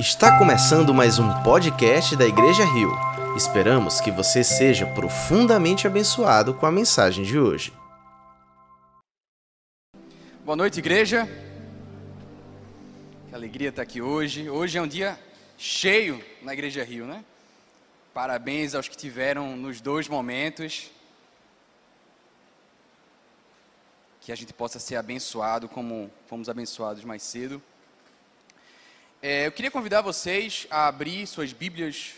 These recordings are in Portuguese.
Está começando mais um podcast da Igreja Rio. Esperamos que você seja profundamente abençoado com a mensagem de hoje. Boa noite, igreja. Que alegria estar aqui hoje. Hoje é um dia cheio na Igreja Rio, né? Parabéns aos que tiveram nos dois momentos. Que a gente possa ser abençoado como fomos abençoados mais cedo. É, eu queria convidar vocês a abrir suas Bíblias,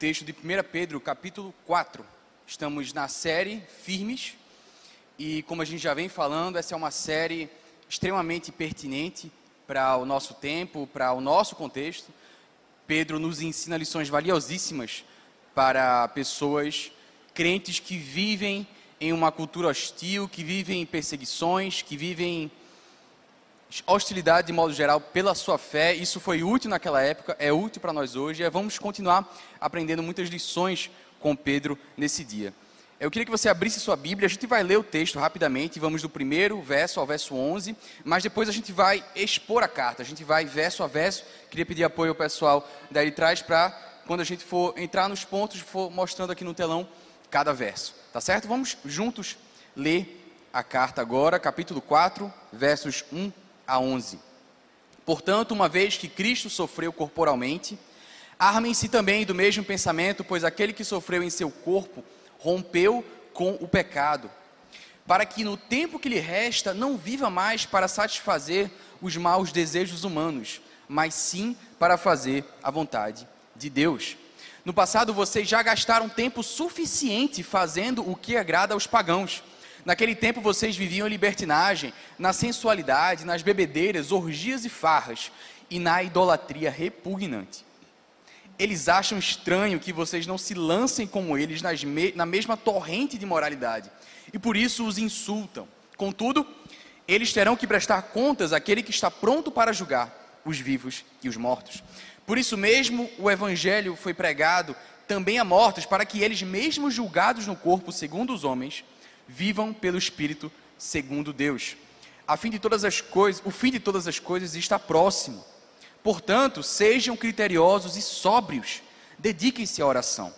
texto de 1 Pedro, capítulo 4. Estamos na série Firmes, e como a gente já vem falando, essa é uma série extremamente pertinente para o nosso tempo, para o nosso contexto. Pedro nos ensina lições valiosíssimas para pessoas crentes que vivem em uma cultura hostil, que vivem em perseguições, que vivem hostilidade de modo geral pela sua fé. Isso foi útil naquela época, é útil para nós hoje. E vamos continuar aprendendo muitas lições com Pedro nesse dia. Eu queria que você abrisse sua Bíblia, a gente vai ler o texto rapidamente, vamos do primeiro verso ao verso 11, mas depois a gente vai expor a carta, a gente vai verso a verso. Queria pedir apoio ao pessoal daí de trás para, quando a gente for entrar nos pontos, for mostrando aqui no telão cada verso, tá certo? Vamos juntos ler a carta agora, capítulo 4, versos 1 a 11. Portanto, uma vez que Cristo sofreu corporalmente, armem-se também do mesmo pensamento, pois aquele que sofreu em seu corpo rompeu com o pecado, para que no tempo que lhe resta não viva mais para satisfazer os maus desejos humanos, mas sim para fazer a vontade de Deus. No passado vocês já gastaram tempo suficiente fazendo o que agrada aos pagãos Naquele tempo vocês viviam em libertinagem, na sensualidade, nas bebedeiras, orgias e farras e na idolatria repugnante. Eles acham estranho que vocês não se lancem como eles me na mesma torrente de moralidade e por isso os insultam. Contudo, eles terão que prestar contas àquele que está pronto para julgar os vivos e os mortos. Por isso mesmo o evangelho foi pregado também a mortos, para que eles, mesmo julgados no corpo segundo os homens, vivam pelo Espírito segundo Deus. A fim de todas as coisas, o fim de todas as coisas está próximo. Portanto, sejam criteriosos e sóbrios. Dediquem-se à oração.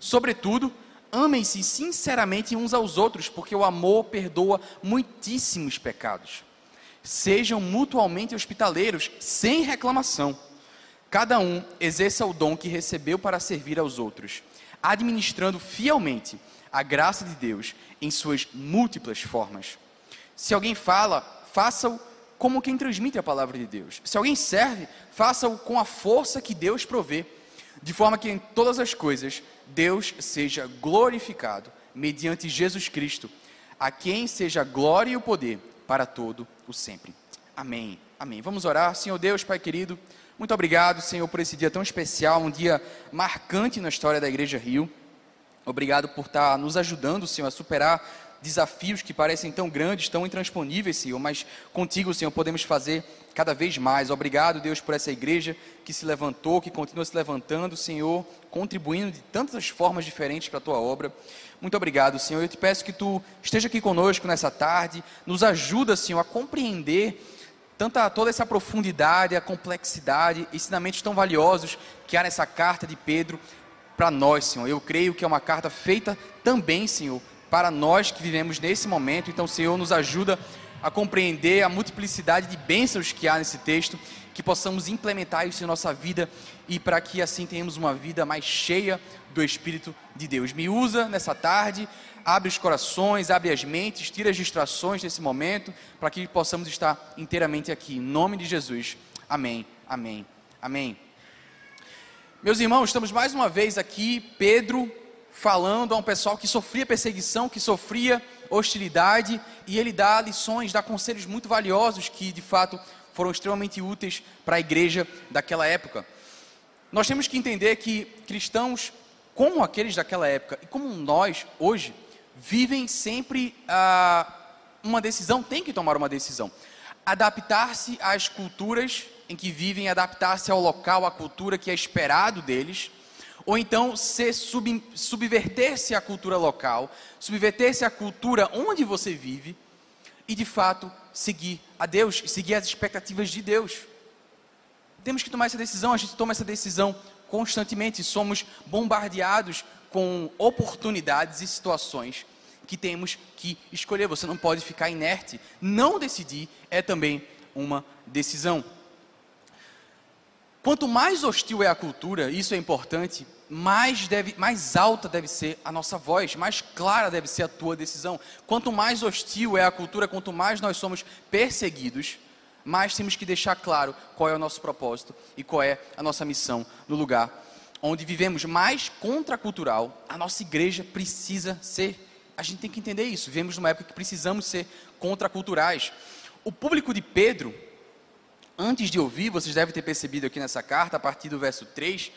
Sobretudo, amem-se sinceramente uns aos outros, porque o amor perdoa muitíssimos pecados. Sejam mutualmente hospitaleiros, sem reclamação. Cada um exerça o dom que recebeu para servir aos outros, administrando fielmente a graça de Deus em suas múltiplas formas. Se alguém fala, faça-o como quem transmite a palavra de Deus. Se alguém serve, faça-o com a força que Deus provê, de forma que em todas as coisas Deus seja glorificado mediante Jesus Cristo, a quem seja a glória e o poder para todo o sempre. Amém. Amém. Vamos orar. Senhor Deus, Pai querido, muito obrigado, Senhor, por esse dia tão especial, um dia marcante na história da Igreja Rio. Obrigado por estar nos ajudando, Senhor, a superar desafios que parecem tão grandes, tão intransponíveis, Senhor, mas contigo, Senhor, podemos fazer cada vez mais. Obrigado, Deus, por essa igreja que se levantou, que continua se levantando, Senhor, contribuindo de tantas formas diferentes para a tua obra. Muito obrigado, Senhor. Eu te peço que tu esteja aqui conosco nessa tarde, nos ajuda, Senhor, a compreender tanta toda essa profundidade, a complexidade, ensinamentos tão valiosos que há nessa carta de Pedro para nós, Senhor. Eu creio que é uma carta feita também, Senhor, para nós que vivemos nesse momento. Então, Senhor, nos ajuda a compreender a multiplicidade de bênçãos que há nesse texto, que possamos implementar isso em nossa vida e para que assim tenhamos uma vida mais cheia do Espírito de Deus. Me usa nessa tarde, abre os corações, abre as mentes, tira as distrações desse momento, para que possamos estar inteiramente aqui. Em nome de Jesus. Amém, amém, amém. Meus irmãos, estamos mais uma vez aqui, Pedro falando a um pessoal que sofria perseguição, que sofria hostilidade, e ele dá lições, dá conselhos muito valiosos que de fato foram extremamente úteis para a igreja daquela época. Nós temos que entender que cristãos, como aqueles daquela época e como nós hoje, vivem sempre ah, uma decisão, tem que tomar uma decisão. Adaptar-se às culturas em que vivem adaptar-se ao local, à cultura que é esperado deles, ou então se sub, subverter-se à cultura local, subverter-se à cultura onde você vive e de fato seguir a Deus, seguir as expectativas de Deus. Temos que tomar essa decisão, a gente toma essa decisão constantemente, somos bombardeados com oportunidades e situações que temos que escolher. Você não pode ficar inerte. Não decidir é também uma decisão. Quanto mais hostil é a cultura, isso é importante, mais, deve, mais alta deve ser a nossa voz, mais clara deve ser a tua decisão. Quanto mais hostil é a cultura, quanto mais nós somos perseguidos, mais temos que deixar claro qual é o nosso propósito e qual é a nossa missão no lugar onde vivemos mais contracultural. A nossa igreja precisa ser. A gente tem que entender isso. Vivemos numa época que precisamos ser contraculturais. O público de Pedro, antes de ouvir, vocês devem ter percebido aqui nessa carta, a partir do verso 3,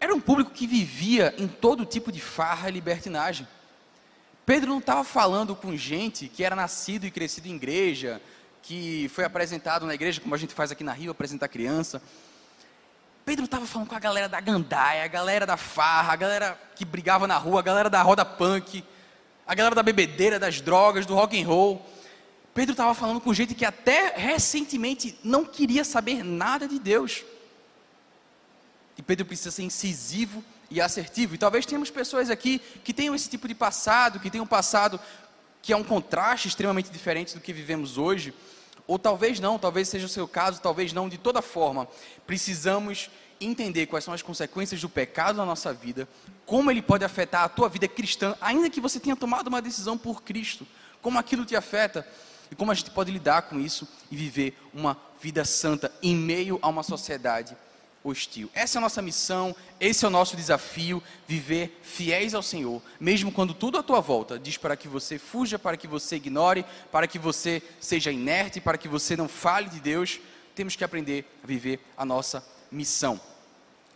era um público que vivia em todo tipo de farra e libertinagem. Pedro não estava falando com gente que era nascido e crescido em igreja, que foi apresentado na igreja, como a gente faz aqui na Rio, apresentar criança. Pedro estava falando com a galera da gandaia, a galera da farra, a galera que brigava na rua, a galera da roda punk, a galera da bebedeira, das drogas, do rock and roll. Pedro estava falando com gente que até recentemente não queria saber nada de Deus. E Pedro precisa ser incisivo e assertivo. E talvez tenhamos pessoas aqui que tenham esse tipo de passado, que tenham um passado que é um contraste extremamente diferente do que vivemos hoje. Ou talvez não, talvez seja o seu caso, talvez não, de toda forma, precisamos entender quais são as consequências do pecado na nossa vida, como ele pode afetar a tua vida cristã, ainda que você tenha tomado uma decisão por Cristo, como aquilo te afeta e como a gente pode lidar com isso e viver uma vida santa em meio a uma sociedade hostil. Essa é a nossa missão, esse é o nosso desafio, viver fiéis ao Senhor, mesmo quando tudo à tua volta diz para que você fuja, para que você ignore, para que você seja inerte, para que você não fale de Deus, temos que aprender a viver a nossa missão.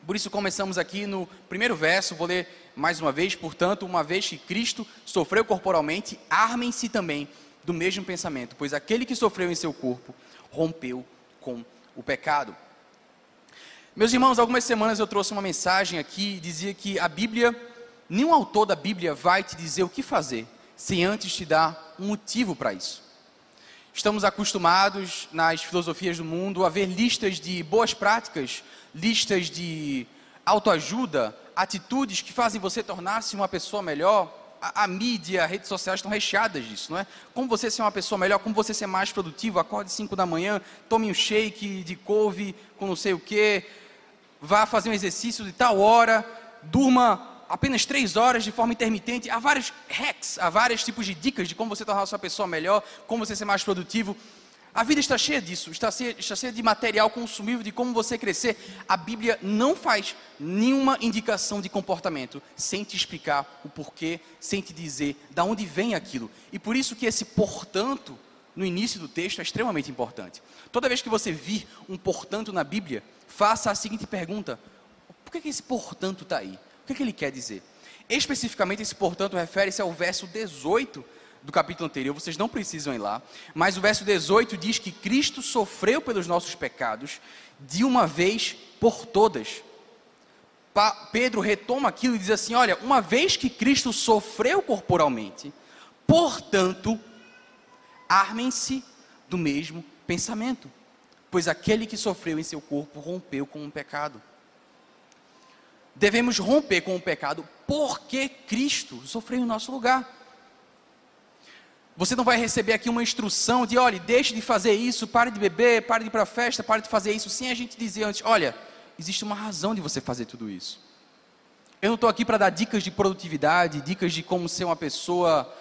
Por isso começamos aqui no primeiro verso, vou ler mais uma vez, portanto, uma vez que Cristo sofreu corporalmente, armem-se também do mesmo pensamento, pois aquele que sofreu em seu corpo rompeu com o pecado meus irmãos, algumas semanas eu trouxe uma mensagem aqui, dizia que a Bíblia, nenhum autor da Bíblia vai te dizer o que fazer, sem antes te dar um motivo para isso. Estamos acostumados nas filosofias do mundo a ver listas de boas práticas, listas de autoajuda, atitudes que fazem você tornar-se uma pessoa melhor. A, a, mídia, as redes sociais estão recheadas disso, não é? Como você ser uma pessoa melhor, como você ser mais produtivo, acorde 5 da manhã, tome um shake de couve com não sei o que, vá fazer um exercício de tal hora, durma apenas três horas de forma intermitente. Há vários hacks, há vários tipos de dicas de como você tornar a sua pessoa melhor, como você ser mais produtivo. A vida está cheia disso, está cheia, está cheia de material consumível de como você crescer. A Bíblia não faz nenhuma indicação de comportamento sem te explicar o porquê, sem te dizer de onde vem aquilo. E por isso que esse portanto no início do texto é extremamente importante. Toda vez que você vir um portanto na Bíblia, faça a seguinte pergunta: por que, que esse portanto está aí? O que, que ele quer dizer? Especificamente, esse portanto refere-se ao verso 18 do capítulo anterior, vocês não precisam ir lá, mas o verso 18 diz que Cristo sofreu pelos nossos pecados de uma vez por todas. Pa Pedro retoma aquilo e diz assim: Olha, uma vez que Cristo sofreu corporalmente, portanto, armem-se do mesmo pensamento, pois aquele que sofreu em seu corpo rompeu com o pecado. Devemos romper com o pecado porque Cristo sofreu em nosso lugar. Você não vai receber aqui uma instrução de, olha, deixe de fazer isso, pare de beber, pare de ir para a festa, pare de fazer isso, sem a gente dizer antes, olha, existe uma razão de você fazer tudo isso. Eu não estou aqui para dar dicas de produtividade, dicas de como ser uma pessoa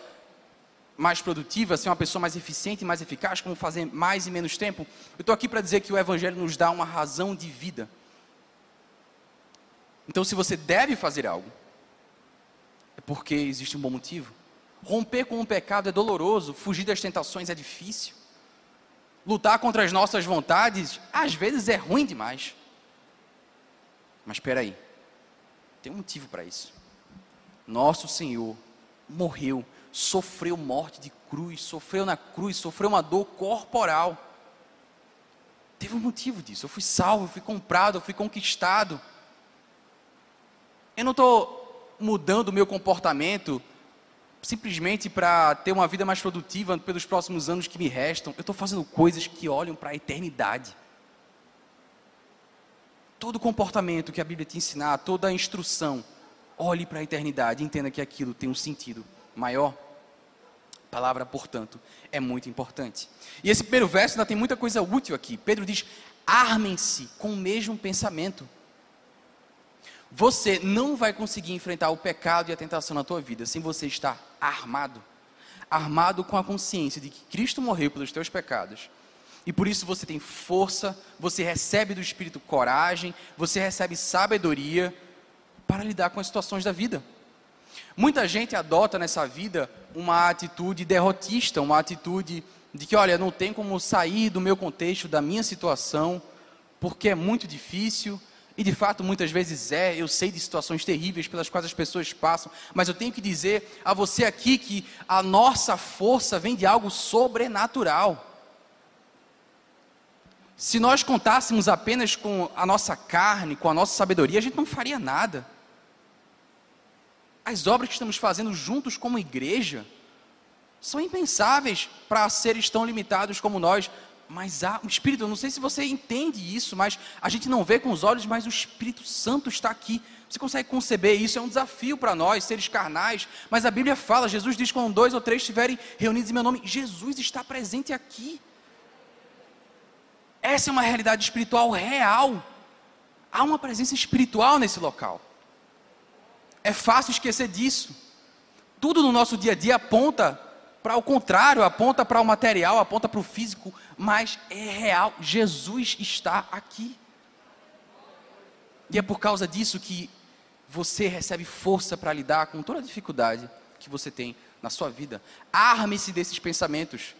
mais produtiva, ser uma pessoa mais eficiente, mais eficaz, como fazer mais em menos tempo. Eu estou aqui para dizer que o Evangelho nos dá uma razão de vida. Então, se você deve fazer algo, é porque existe um bom motivo. Romper com o pecado é doloroso, fugir das tentações é difícil. Lutar contra as nossas vontades, às vezes é ruim demais. Mas espera aí, tem um motivo para isso. Nosso Senhor morreu sofreu morte de cruz, sofreu na cruz, sofreu uma dor corporal. Teve um motivo disso. Eu fui salvo, eu fui comprado, eu fui conquistado. Eu não estou mudando o meu comportamento simplesmente para ter uma vida mais produtiva pelos próximos anos que me restam. Eu estou fazendo coisas que olham para a eternidade. todo comportamento que a Bíblia te ensinar, toda instrução, olhe para a eternidade, entenda que aquilo tem um sentido maior. A palavra, portanto, é muito importante. E esse primeiro verso ainda tem muita coisa útil aqui. Pedro diz: armem-se com o mesmo pensamento. Você não vai conseguir enfrentar o pecado e a tentação na tua vida sem você estar armado. Armado com a consciência de que Cristo morreu pelos teus pecados. E por isso você tem força, você recebe do Espírito coragem, você recebe sabedoria para lidar com as situações da vida. Muita gente adota nessa vida uma atitude derrotista, uma atitude de que, olha, não tem como sair do meu contexto, da minha situação, porque é muito difícil, e de fato muitas vezes é, eu sei de situações terríveis pelas quais as pessoas passam, mas eu tenho que dizer a você aqui que a nossa força vem de algo sobrenatural. Se nós contássemos apenas com a nossa carne, com a nossa sabedoria, a gente não faria nada. As obras que estamos fazendo juntos como igreja são impensáveis para seres tão limitados como nós. Mas há um Espírito, eu não sei se você entende isso, mas a gente não vê com os olhos, mas o Espírito Santo está aqui. Você consegue conceber isso? É um desafio para nós, seres carnais. Mas a Bíblia fala, Jesus diz: quando dois ou três estiverem reunidos em meu nome, Jesus está presente aqui. Essa é uma realidade espiritual real. Há uma presença espiritual nesse local. É fácil esquecer disso. Tudo no nosso dia a dia aponta para o contrário, aponta para o material, aponta para o físico, mas é real. Jesus está aqui. E é por causa disso que você recebe força para lidar com toda a dificuldade que você tem na sua vida. Arme-se desses pensamentos.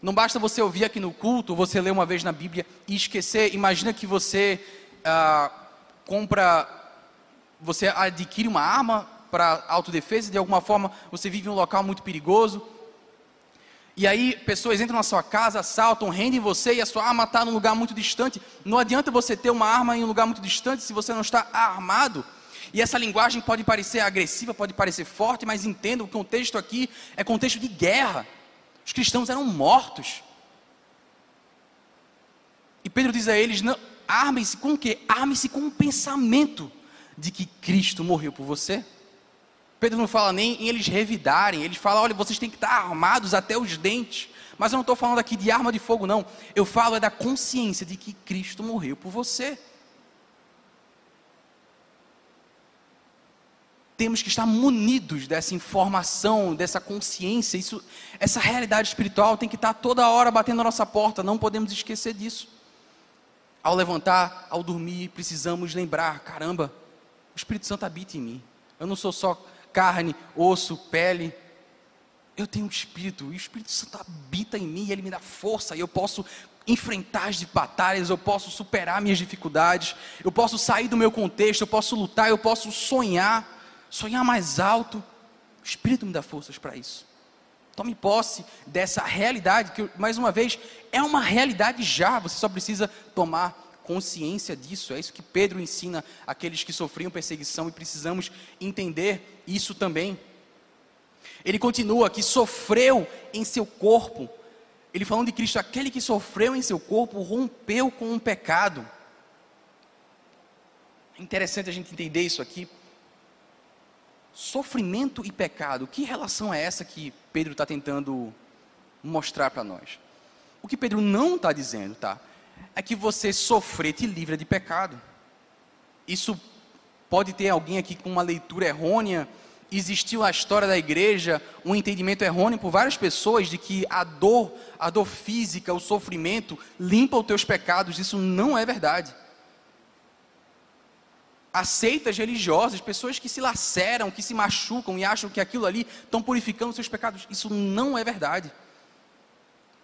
Não basta você ouvir aqui no culto, você ler uma vez na Bíblia e esquecer. Imagina que você ah, compra você adquire uma arma para autodefesa, de alguma forma você vive em um local muito perigoso. E aí pessoas entram na sua casa, assaltam, rendem você e a sua arma está num lugar muito distante. Não adianta você ter uma arma em um lugar muito distante se você não está armado. E essa linguagem pode parecer agressiva, pode parecer forte, mas entenda, o contexto aqui é contexto de guerra. Os cristãos eram mortos. E Pedro diz a eles: armem-se com o quê? Armem-se com um pensamento de que Cristo morreu por você. Pedro não fala nem em eles revidarem, ele fala: olha, vocês têm que estar armados até os dentes. Mas eu não estou falando aqui de arma de fogo, não. Eu falo é da consciência de que Cristo morreu por você. Temos que estar munidos dessa informação, dessa consciência. Isso, essa realidade espiritual tem que estar toda hora batendo na nossa porta. Não podemos esquecer disso. Ao levantar, ao dormir, precisamos lembrar: caramba, o Espírito Santo habita em mim. Eu não sou só carne, osso, pele. Eu tenho um Espírito, e o Espírito Santo habita em mim, e ele me dá força, e eu posso enfrentar as batalhas, eu posso superar minhas dificuldades, eu posso sair do meu contexto, eu posso lutar, eu posso sonhar, sonhar mais alto. O Espírito me dá forças para isso. Tome posse dessa realidade, que, mais uma vez, é uma realidade já, você só precisa tomar consciência disso. É isso que Pedro ensina àqueles que sofriam perseguição e precisamos entender isso também. Ele continua que sofreu em seu corpo. Ele falando de Cristo, aquele que sofreu em seu corpo rompeu com o pecado. É interessante a gente entender isso aqui. Sofrimento e pecado, que relação é essa que Pedro está tentando mostrar para nós? O que Pedro não está dizendo, tá? É que você sofrer te livra de pecado. Isso pode ter alguém aqui com uma leitura errônea. Existiu a história da igreja, um entendimento errôneo por várias pessoas de que a dor, a dor física, o sofrimento limpa os teus pecados. Isso não é verdade. Aceitas religiosas, pessoas que se laceram, que se machucam e acham que aquilo ali estão purificando seus pecados. Isso não é verdade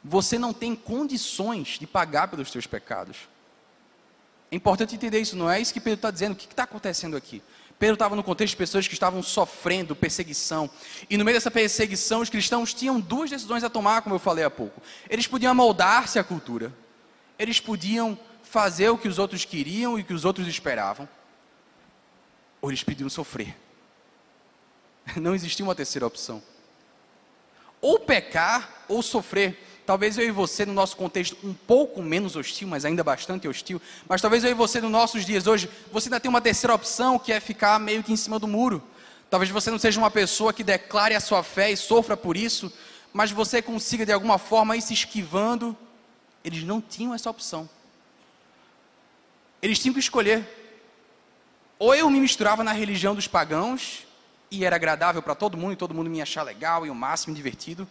você não tem condições de pagar pelos seus pecados. É importante entender isso, não é isso que Pedro está dizendo. O que está acontecendo aqui? Pedro estava no contexto de pessoas que estavam sofrendo perseguição. E no meio dessa perseguição, os cristãos tinham duas decisões a tomar, como eu falei há pouco. Eles podiam moldar-se à cultura. Eles podiam fazer o que os outros queriam e o que os outros esperavam. Ou eles podiam sofrer. Não existia uma terceira opção. Ou pecar ou sofrer. Talvez eu e você, no nosso contexto um pouco menos hostil, mas ainda bastante hostil, mas talvez eu e você, nos nossos dias hoje, você ainda tem uma terceira opção, que é ficar meio que em cima do muro. Talvez você não seja uma pessoa que declare a sua fé e sofra por isso, mas você consiga de alguma forma ir se esquivando. Eles não tinham essa opção. Eles tinham que escolher. Ou eu me misturava na religião dos pagãos e era agradável para todo mundo e todo mundo me achar legal e o máximo divertido,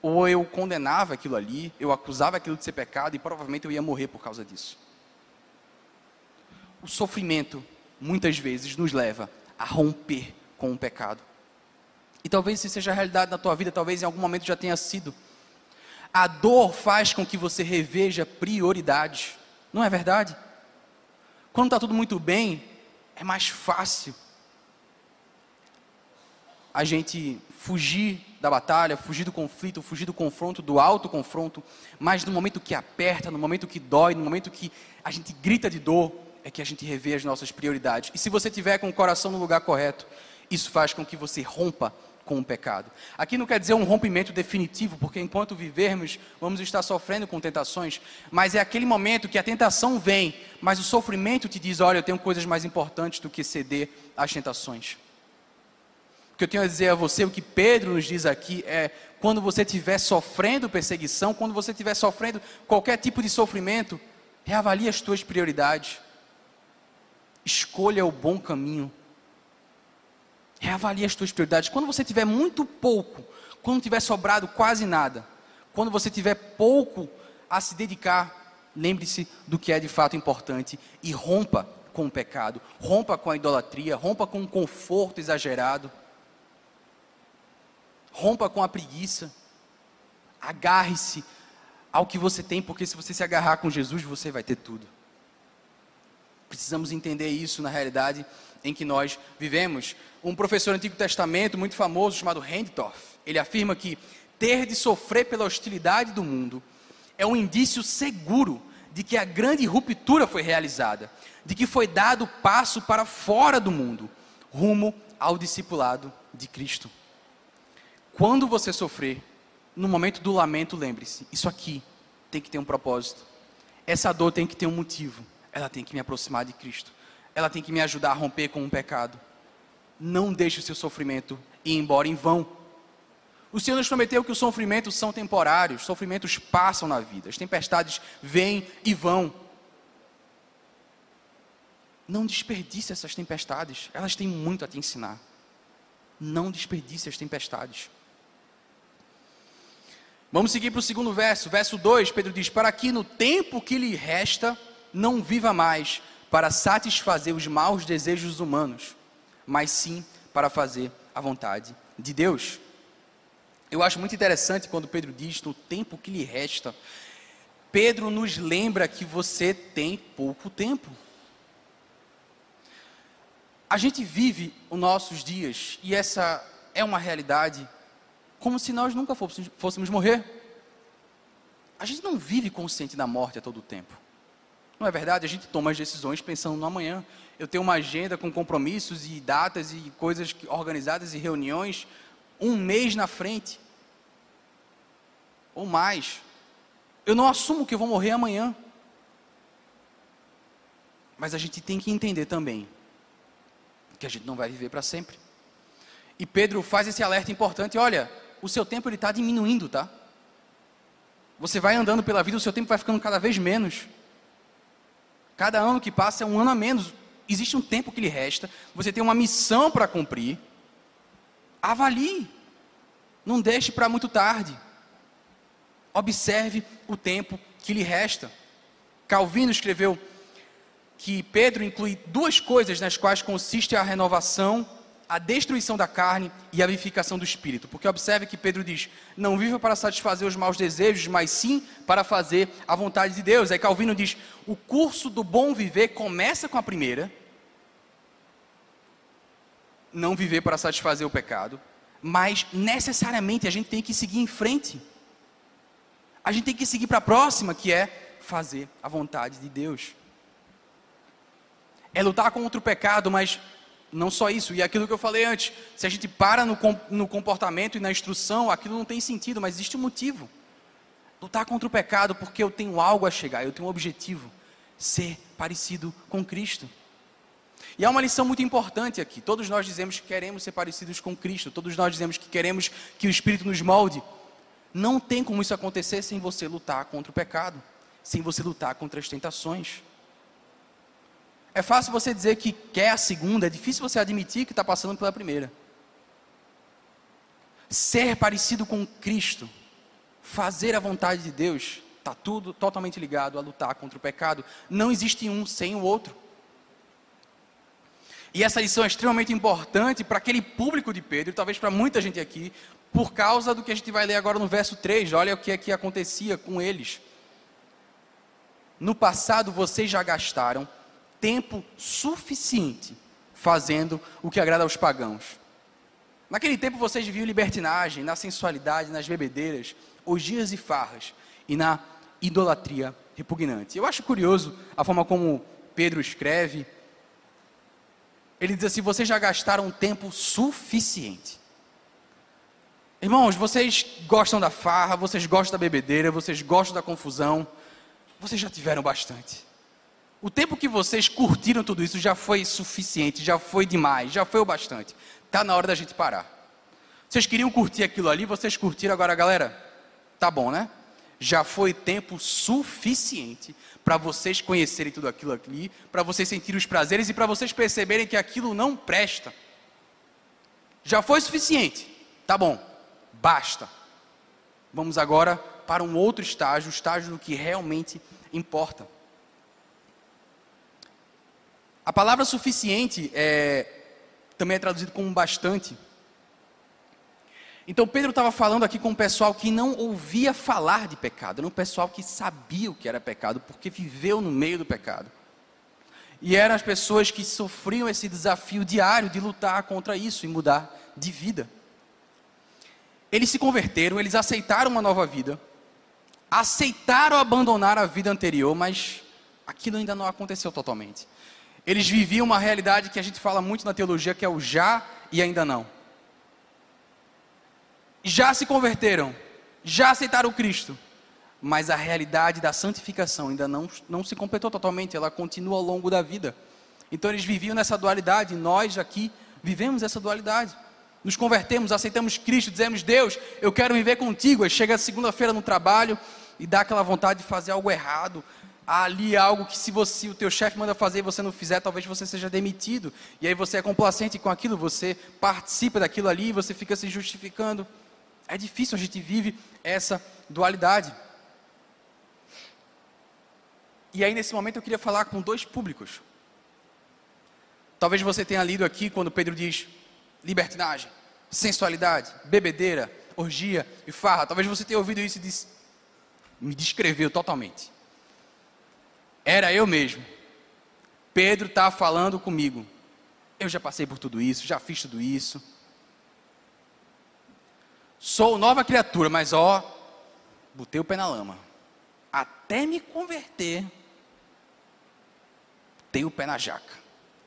ou eu condenava aquilo ali, eu acusava aquilo de ser pecado e provavelmente eu ia morrer por causa disso. O sofrimento muitas vezes nos leva a romper com o pecado. E talvez isso seja a realidade na tua vida, talvez em algum momento já tenha sido. A dor faz com que você reveja prioridades, não é verdade? Quando está tudo muito bem, é mais fácil a gente fugir da batalha, fugir do conflito, fugir do confronto, do alto confronto, mas no momento que aperta, no momento que dói, no momento que a gente grita de dor, é que a gente revê as nossas prioridades. E se você tiver com o coração no lugar correto, isso faz com que você rompa com o pecado. Aqui não quer dizer um rompimento definitivo, porque enquanto vivermos, vamos estar sofrendo com tentações, mas é aquele momento que a tentação vem, mas o sofrimento te diz: olha, eu tenho coisas mais importantes do que ceder às tentações. Que eu tenho a dizer a você, o que Pedro nos diz aqui é: quando você estiver sofrendo perseguição, quando você estiver sofrendo qualquer tipo de sofrimento, reavalie as tuas prioridades. Escolha o bom caminho. Reavalie as tuas prioridades. Quando você tiver muito pouco, quando tiver sobrado quase nada, quando você tiver pouco a se dedicar, lembre-se do que é de fato importante e rompa com o pecado, rompa com a idolatria, rompa com o conforto exagerado. Rompa com a preguiça. Agarre-se ao que você tem, porque se você se agarrar com Jesus, você vai ter tudo. Precisamos entender isso na realidade em que nós vivemos. Um professor do Antigo Testamento muito famoso chamado Hendorf, ele afirma que ter de sofrer pela hostilidade do mundo é um indício seguro de que a grande ruptura foi realizada, de que foi dado passo para fora do mundo, rumo ao discipulado de Cristo. Quando você sofrer, no momento do lamento, lembre-se: isso aqui tem que ter um propósito. Essa dor tem que ter um motivo. Ela tem que me aproximar de Cristo. Ela tem que me ajudar a romper com o um pecado. Não deixe o seu sofrimento ir embora em vão. O Senhor nos prometeu que os sofrimentos são temporários, os sofrimentos passam na vida, as tempestades vêm e vão. Não desperdice essas tempestades, elas têm muito a te ensinar. Não desperdice as tempestades. Vamos seguir para o segundo verso, verso 2, Pedro diz: Para que no tempo que lhe resta, não viva mais para satisfazer os maus desejos humanos, mas sim para fazer a vontade de Deus. Eu acho muito interessante quando Pedro diz: No tempo que lhe resta, Pedro nos lembra que você tem pouco tempo. A gente vive os nossos dias, e essa é uma realidade como se nós nunca fôssemos, morrer. A gente não vive consciente da morte a todo tempo. Não é verdade? A gente toma as decisões pensando no amanhã. Eu tenho uma agenda com compromissos e datas e coisas organizadas e reuniões um mês na frente. Ou mais. Eu não assumo que eu vou morrer amanhã. Mas a gente tem que entender também que a gente não vai viver para sempre. E Pedro faz esse alerta importante: olha, o seu tempo está diminuindo, tá? Você vai andando pela vida, o seu tempo vai ficando cada vez menos. Cada ano que passa é um ano a menos. Existe um tempo que lhe resta. Você tem uma missão para cumprir. Avalie. Não deixe para muito tarde. Observe o tempo que lhe resta. Calvino escreveu que Pedro inclui duas coisas nas quais consiste a renovação a destruição da carne e a vivificação do espírito. Porque observe que Pedro diz: não viva para satisfazer os maus desejos, mas sim para fazer a vontade de Deus. Aí Calvino diz: o curso do bom viver começa com a primeira, não viver para satisfazer o pecado, mas necessariamente a gente tem que seguir em frente. A gente tem que seguir para a próxima, que é fazer a vontade de Deus. É lutar contra o pecado, mas não só isso, e aquilo que eu falei antes, se a gente para no, no comportamento e na instrução, aquilo não tem sentido, mas existe um motivo. Lutar contra o pecado porque eu tenho algo a chegar, eu tenho um objetivo: ser parecido com Cristo. E há uma lição muito importante aqui. Todos nós dizemos que queremos ser parecidos com Cristo, todos nós dizemos que queremos que o Espírito nos molde. Não tem como isso acontecer sem você lutar contra o pecado, sem você lutar contra as tentações. É fácil você dizer que quer a segunda, é difícil você admitir que está passando pela primeira. Ser parecido com Cristo, fazer a vontade de Deus, está tudo totalmente ligado a lutar contra o pecado. Não existe um sem o outro. E essa lição é extremamente importante para aquele público de Pedro, talvez para muita gente aqui, por causa do que a gente vai ler agora no verso 3. Olha o que é que acontecia com eles. No passado vocês já gastaram tempo suficiente fazendo o que agrada aos pagãos. Naquele tempo vocês viviam libertinagem, na sensualidade, nas bebedeiras, orgias e farras e na idolatria repugnante. Eu acho curioso a forma como Pedro escreve. Ele diz assim: vocês já gastaram tempo suficiente. Irmãos, vocês gostam da farra, vocês gostam da bebedeira, vocês gostam da confusão, vocês já tiveram bastante. O tempo que vocês curtiram tudo isso já foi suficiente, já foi demais, já foi o bastante. Está na hora da gente parar. Vocês queriam curtir aquilo ali, vocês curtiram agora, galera? Tá bom, né? Já foi tempo suficiente para vocês conhecerem tudo aquilo ali, para vocês sentirem os prazeres e para vocês perceberem que aquilo não presta. Já foi suficiente. Tá bom. Basta. Vamos agora para um outro estágio, o estágio do que realmente importa. A palavra suficiente é, também é traduzido como bastante. Então Pedro estava falando aqui com um pessoal que não ouvia falar de pecado, era um pessoal que sabia o que era pecado, porque viveu no meio do pecado. E eram as pessoas que sofriam esse desafio diário de lutar contra isso e mudar de vida. Eles se converteram, eles aceitaram uma nova vida, aceitaram abandonar a vida anterior, mas aquilo ainda não aconteceu totalmente. Eles viviam uma realidade que a gente fala muito na teologia, que é o já e ainda não. Já se converteram, já aceitaram Cristo, mas a realidade da santificação ainda não, não se completou totalmente, ela continua ao longo da vida. Então eles viviam nessa dualidade, nós aqui vivemos essa dualidade. Nos convertemos, aceitamos Cristo, dizemos, Deus, eu quero viver contigo. Aí chega segunda-feira no trabalho e dá aquela vontade de fazer algo errado, ali algo que se você, o teu chefe manda fazer e você não fizer, talvez você seja demitido. E aí você é complacente com aquilo, você participa daquilo ali, você fica se justificando. É difícil, a gente vive essa dualidade. E aí nesse momento eu queria falar com dois públicos. Talvez você tenha lido aqui quando Pedro diz libertinagem, sensualidade, bebedeira, orgia e farra. Talvez você tenha ouvido isso e disse, me descreveu totalmente. Era eu mesmo. Pedro está falando comigo. Eu já passei por tudo isso, já fiz tudo isso. Sou nova criatura, mas ó, botei o pé na lama. Até me converter, tenho o pé na jaca.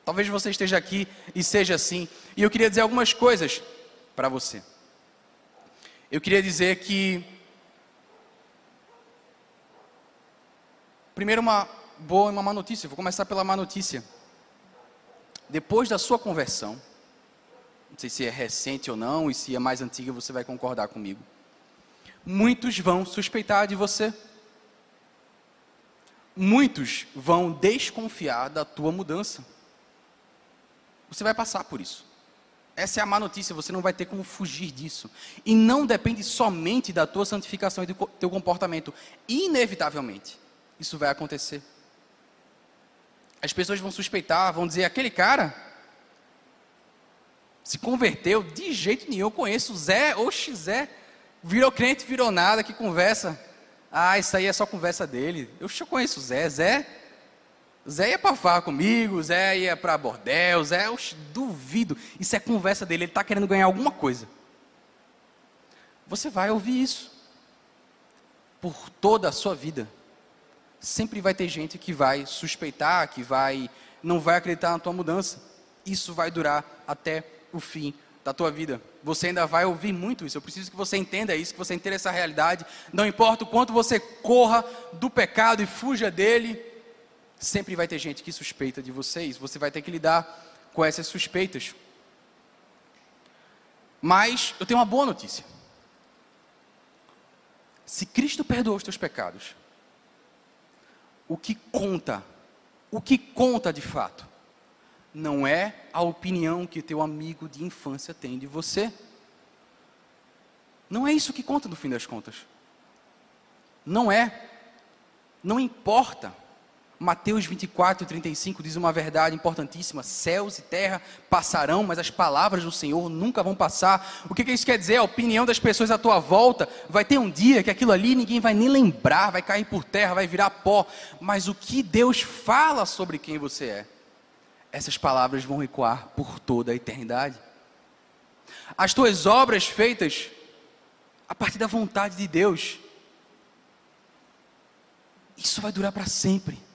Talvez você esteja aqui e seja assim. E eu queria dizer algumas coisas para você. Eu queria dizer que. Primeiro, uma, boa e uma má notícia. Vou começar pela má notícia. Depois da sua conversão, não sei se é recente ou não, e se é mais antiga, você vai concordar comigo. Muitos vão suspeitar de você. Muitos vão desconfiar da tua mudança. Você vai passar por isso. Essa é a má notícia, você não vai ter como fugir disso. E não depende somente da tua santificação e do teu comportamento. Inevitavelmente, isso vai acontecer as pessoas vão suspeitar, vão dizer: aquele cara se converteu de jeito nenhum. Eu conheço o Zé, oxe, Zé, virou crente, virou nada, que conversa. Ah, isso aí é só conversa dele. Eu, eu conheço o Zé, Zé. Zé ia para falar comigo, Zé ia para bordel, Zé, oxe, duvido. Isso é conversa dele, ele está querendo ganhar alguma coisa. Você vai ouvir isso por toda a sua vida sempre vai ter gente que vai suspeitar, que vai não vai acreditar na tua mudança. Isso vai durar até o fim da tua vida. Você ainda vai ouvir muito isso. Eu preciso que você entenda isso, que você entenda essa realidade. Não importa o quanto você corra do pecado e fuja dele, sempre vai ter gente que suspeita de vocês. Você vai ter que lidar com essas suspeitas. Mas eu tenho uma boa notícia. Se Cristo perdoou os teus pecados, o que conta, o que conta de fato, não é a opinião que teu amigo de infância tem de você. Não é isso que conta no fim das contas. Não é. Não importa. Mateus 24, 35 diz uma verdade importantíssima: céus e terra passarão, mas as palavras do Senhor nunca vão passar. O que, que isso quer dizer? A opinião das pessoas à tua volta vai ter um dia que aquilo ali ninguém vai nem lembrar, vai cair por terra, vai virar pó. Mas o que Deus fala sobre quem você é, essas palavras vão ecoar por toda a eternidade. As tuas obras feitas a partir da vontade de Deus, isso vai durar para sempre.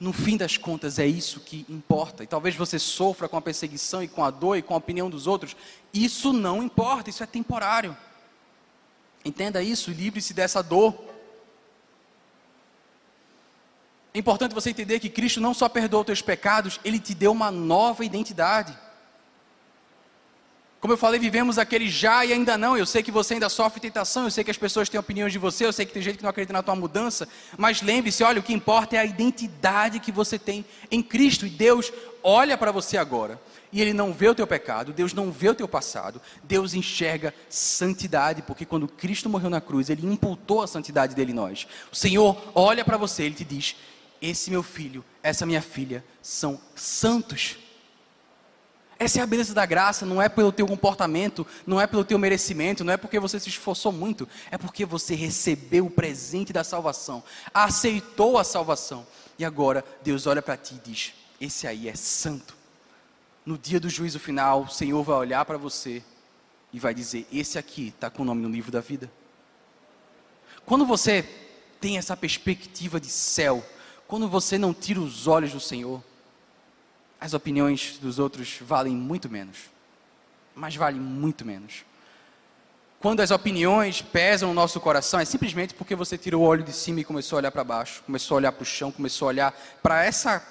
No fim das contas, é isso que importa. E talvez você sofra com a perseguição e com a dor e com a opinião dos outros. Isso não importa, isso é temporário. Entenda isso livre-se dessa dor. É importante você entender que Cristo não só perdoou teus pecados, Ele te deu uma nova identidade. Como eu falei, vivemos aquele já e ainda não. Eu sei que você ainda sofre tentação, eu sei que as pessoas têm opiniões de você, eu sei que tem gente que não acredita na tua mudança, mas lembre-se, olha, o que importa é a identidade que você tem em Cristo. E Deus olha para você agora, e Ele não vê o teu pecado, Deus não vê o teu passado, Deus enxerga santidade, porque quando Cristo morreu na cruz, Ele imputou a santidade dele em nós. O Senhor olha para você, Ele te diz: Esse meu filho, essa minha filha são santos. Essa é a beleza da graça, não é pelo teu comportamento, não é pelo teu merecimento, não é porque você se esforçou muito, é porque você recebeu o presente da salvação, aceitou a salvação. E agora Deus olha para ti e diz: Esse aí é santo. No dia do juízo final, o Senhor vai olhar para você e vai dizer: Esse aqui está com o nome no livro da vida. Quando você tem essa perspectiva de céu, quando você não tira os olhos do Senhor, as opiniões dos outros valem muito menos. Mas valem muito menos. Quando as opiniões pesam no nosso coração, é simplesmente porque você tirou o olho de cima e começou a olhar para baixo, começou a olhar para o chão, começou a olhar para essa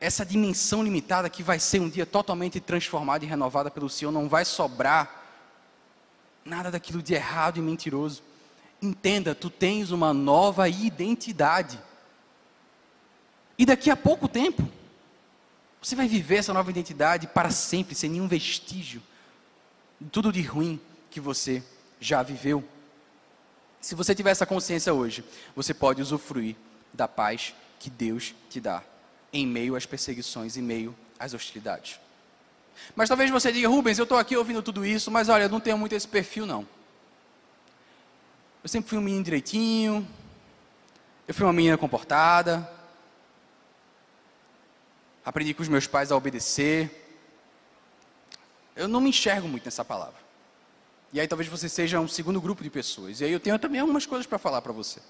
essa dimensão limitada que vai ser um dia totalmente transformada e renovada pelo Senhor, não vai sobrar nada daquilo de errado e mentiroso. Entenda, tu tens uma nova identidade. E daqui a pouco tempo, você vai viver essa nova identidade para sempre, sem nenhum vestígio de tudo de ruim que você já viveu. Se você tiver essa consciência hoje, você pode usufruir da paz que Deus te dá em meio às perseguições, em meio às hostilidades. Mas talvez você diga, Rubens, eu estou aqui ouvindo tudo isso, mas olha, eu não tenho muito esse perfil não. Eu sempre fui um menino direitinho, eu fui uma menina comportada, aprendi com os meus pais a obedecer. Eu não me enxergo muito nessa palavra. E aí talvez você seja um segundo grupo de pessoas. E aí eu tenho também algumas coisas para falar para você.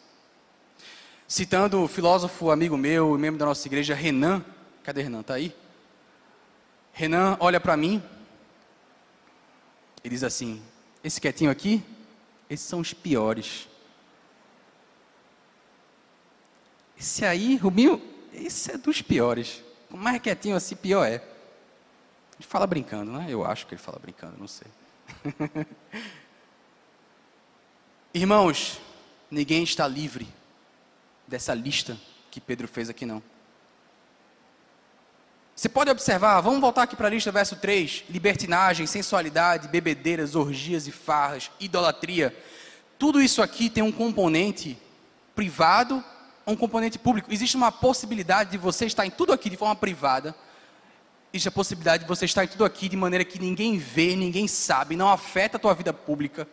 Citando o filósofo amigo meu, membro da nossa igreja, Renan. Cadê Renan? Está aí? Renan olha para mim e diz assim: Esse quietinho aqui, esses são os piores. Esse aí, Rubinho, esse é dos piores. Mais quietinho assim, pior é. Ele fala brincando, né? Eu acho que ele fala brincando, não sei. Irmãos, ninguém está livre dessa lista que Pedro fez aqui, não. Você pode observar, vamos voltar aqui para a lista, verso 3: libertinagem, sensualidade, bebedeiras, orgias e farras, idolatria. Tudo isso aqui tem um componente privado um componente público. Existe uma possibilidade de você estar em tudo aqui de forma privada. Existe a possibilidade de você estar em tudo aqui de maneira que ninguém vê, ninguém sabe, não afeta a tua vida pública.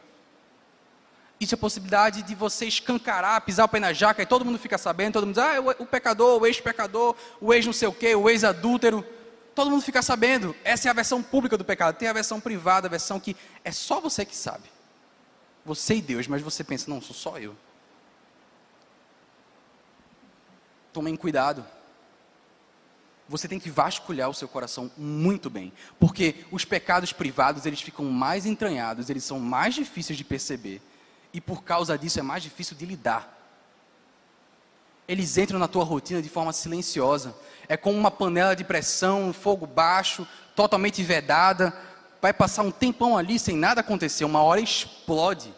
Existe a possibilidade de você escancarar, pisar o pé na jaca e todo mundo fica sabendo, todo mundo diz, ah, o, o pecador, o ex-pecador, o ex não sei o quê, o ex-adúltero. Todo mundo fica sabendo. Essa é a versão pública do pecado. Tem a versão privada, a versão que é só você que sabe. Você e Deus, mas você pensa, não, sou só eu. Tomem cuidado. você tem que vasculhar o seu coração muito bem, porque os pecados privados, eles ficam mais entranhados, eles são mais difíceis de perceber, e por causa disso é mais difícil de lidar. Eles entram na tua rotina de forma silenciosa, é como uma panela de pressão, fogo baixo, totalmente vedada, vai passar um tempão ali sem nada acontecer, uma hora explode.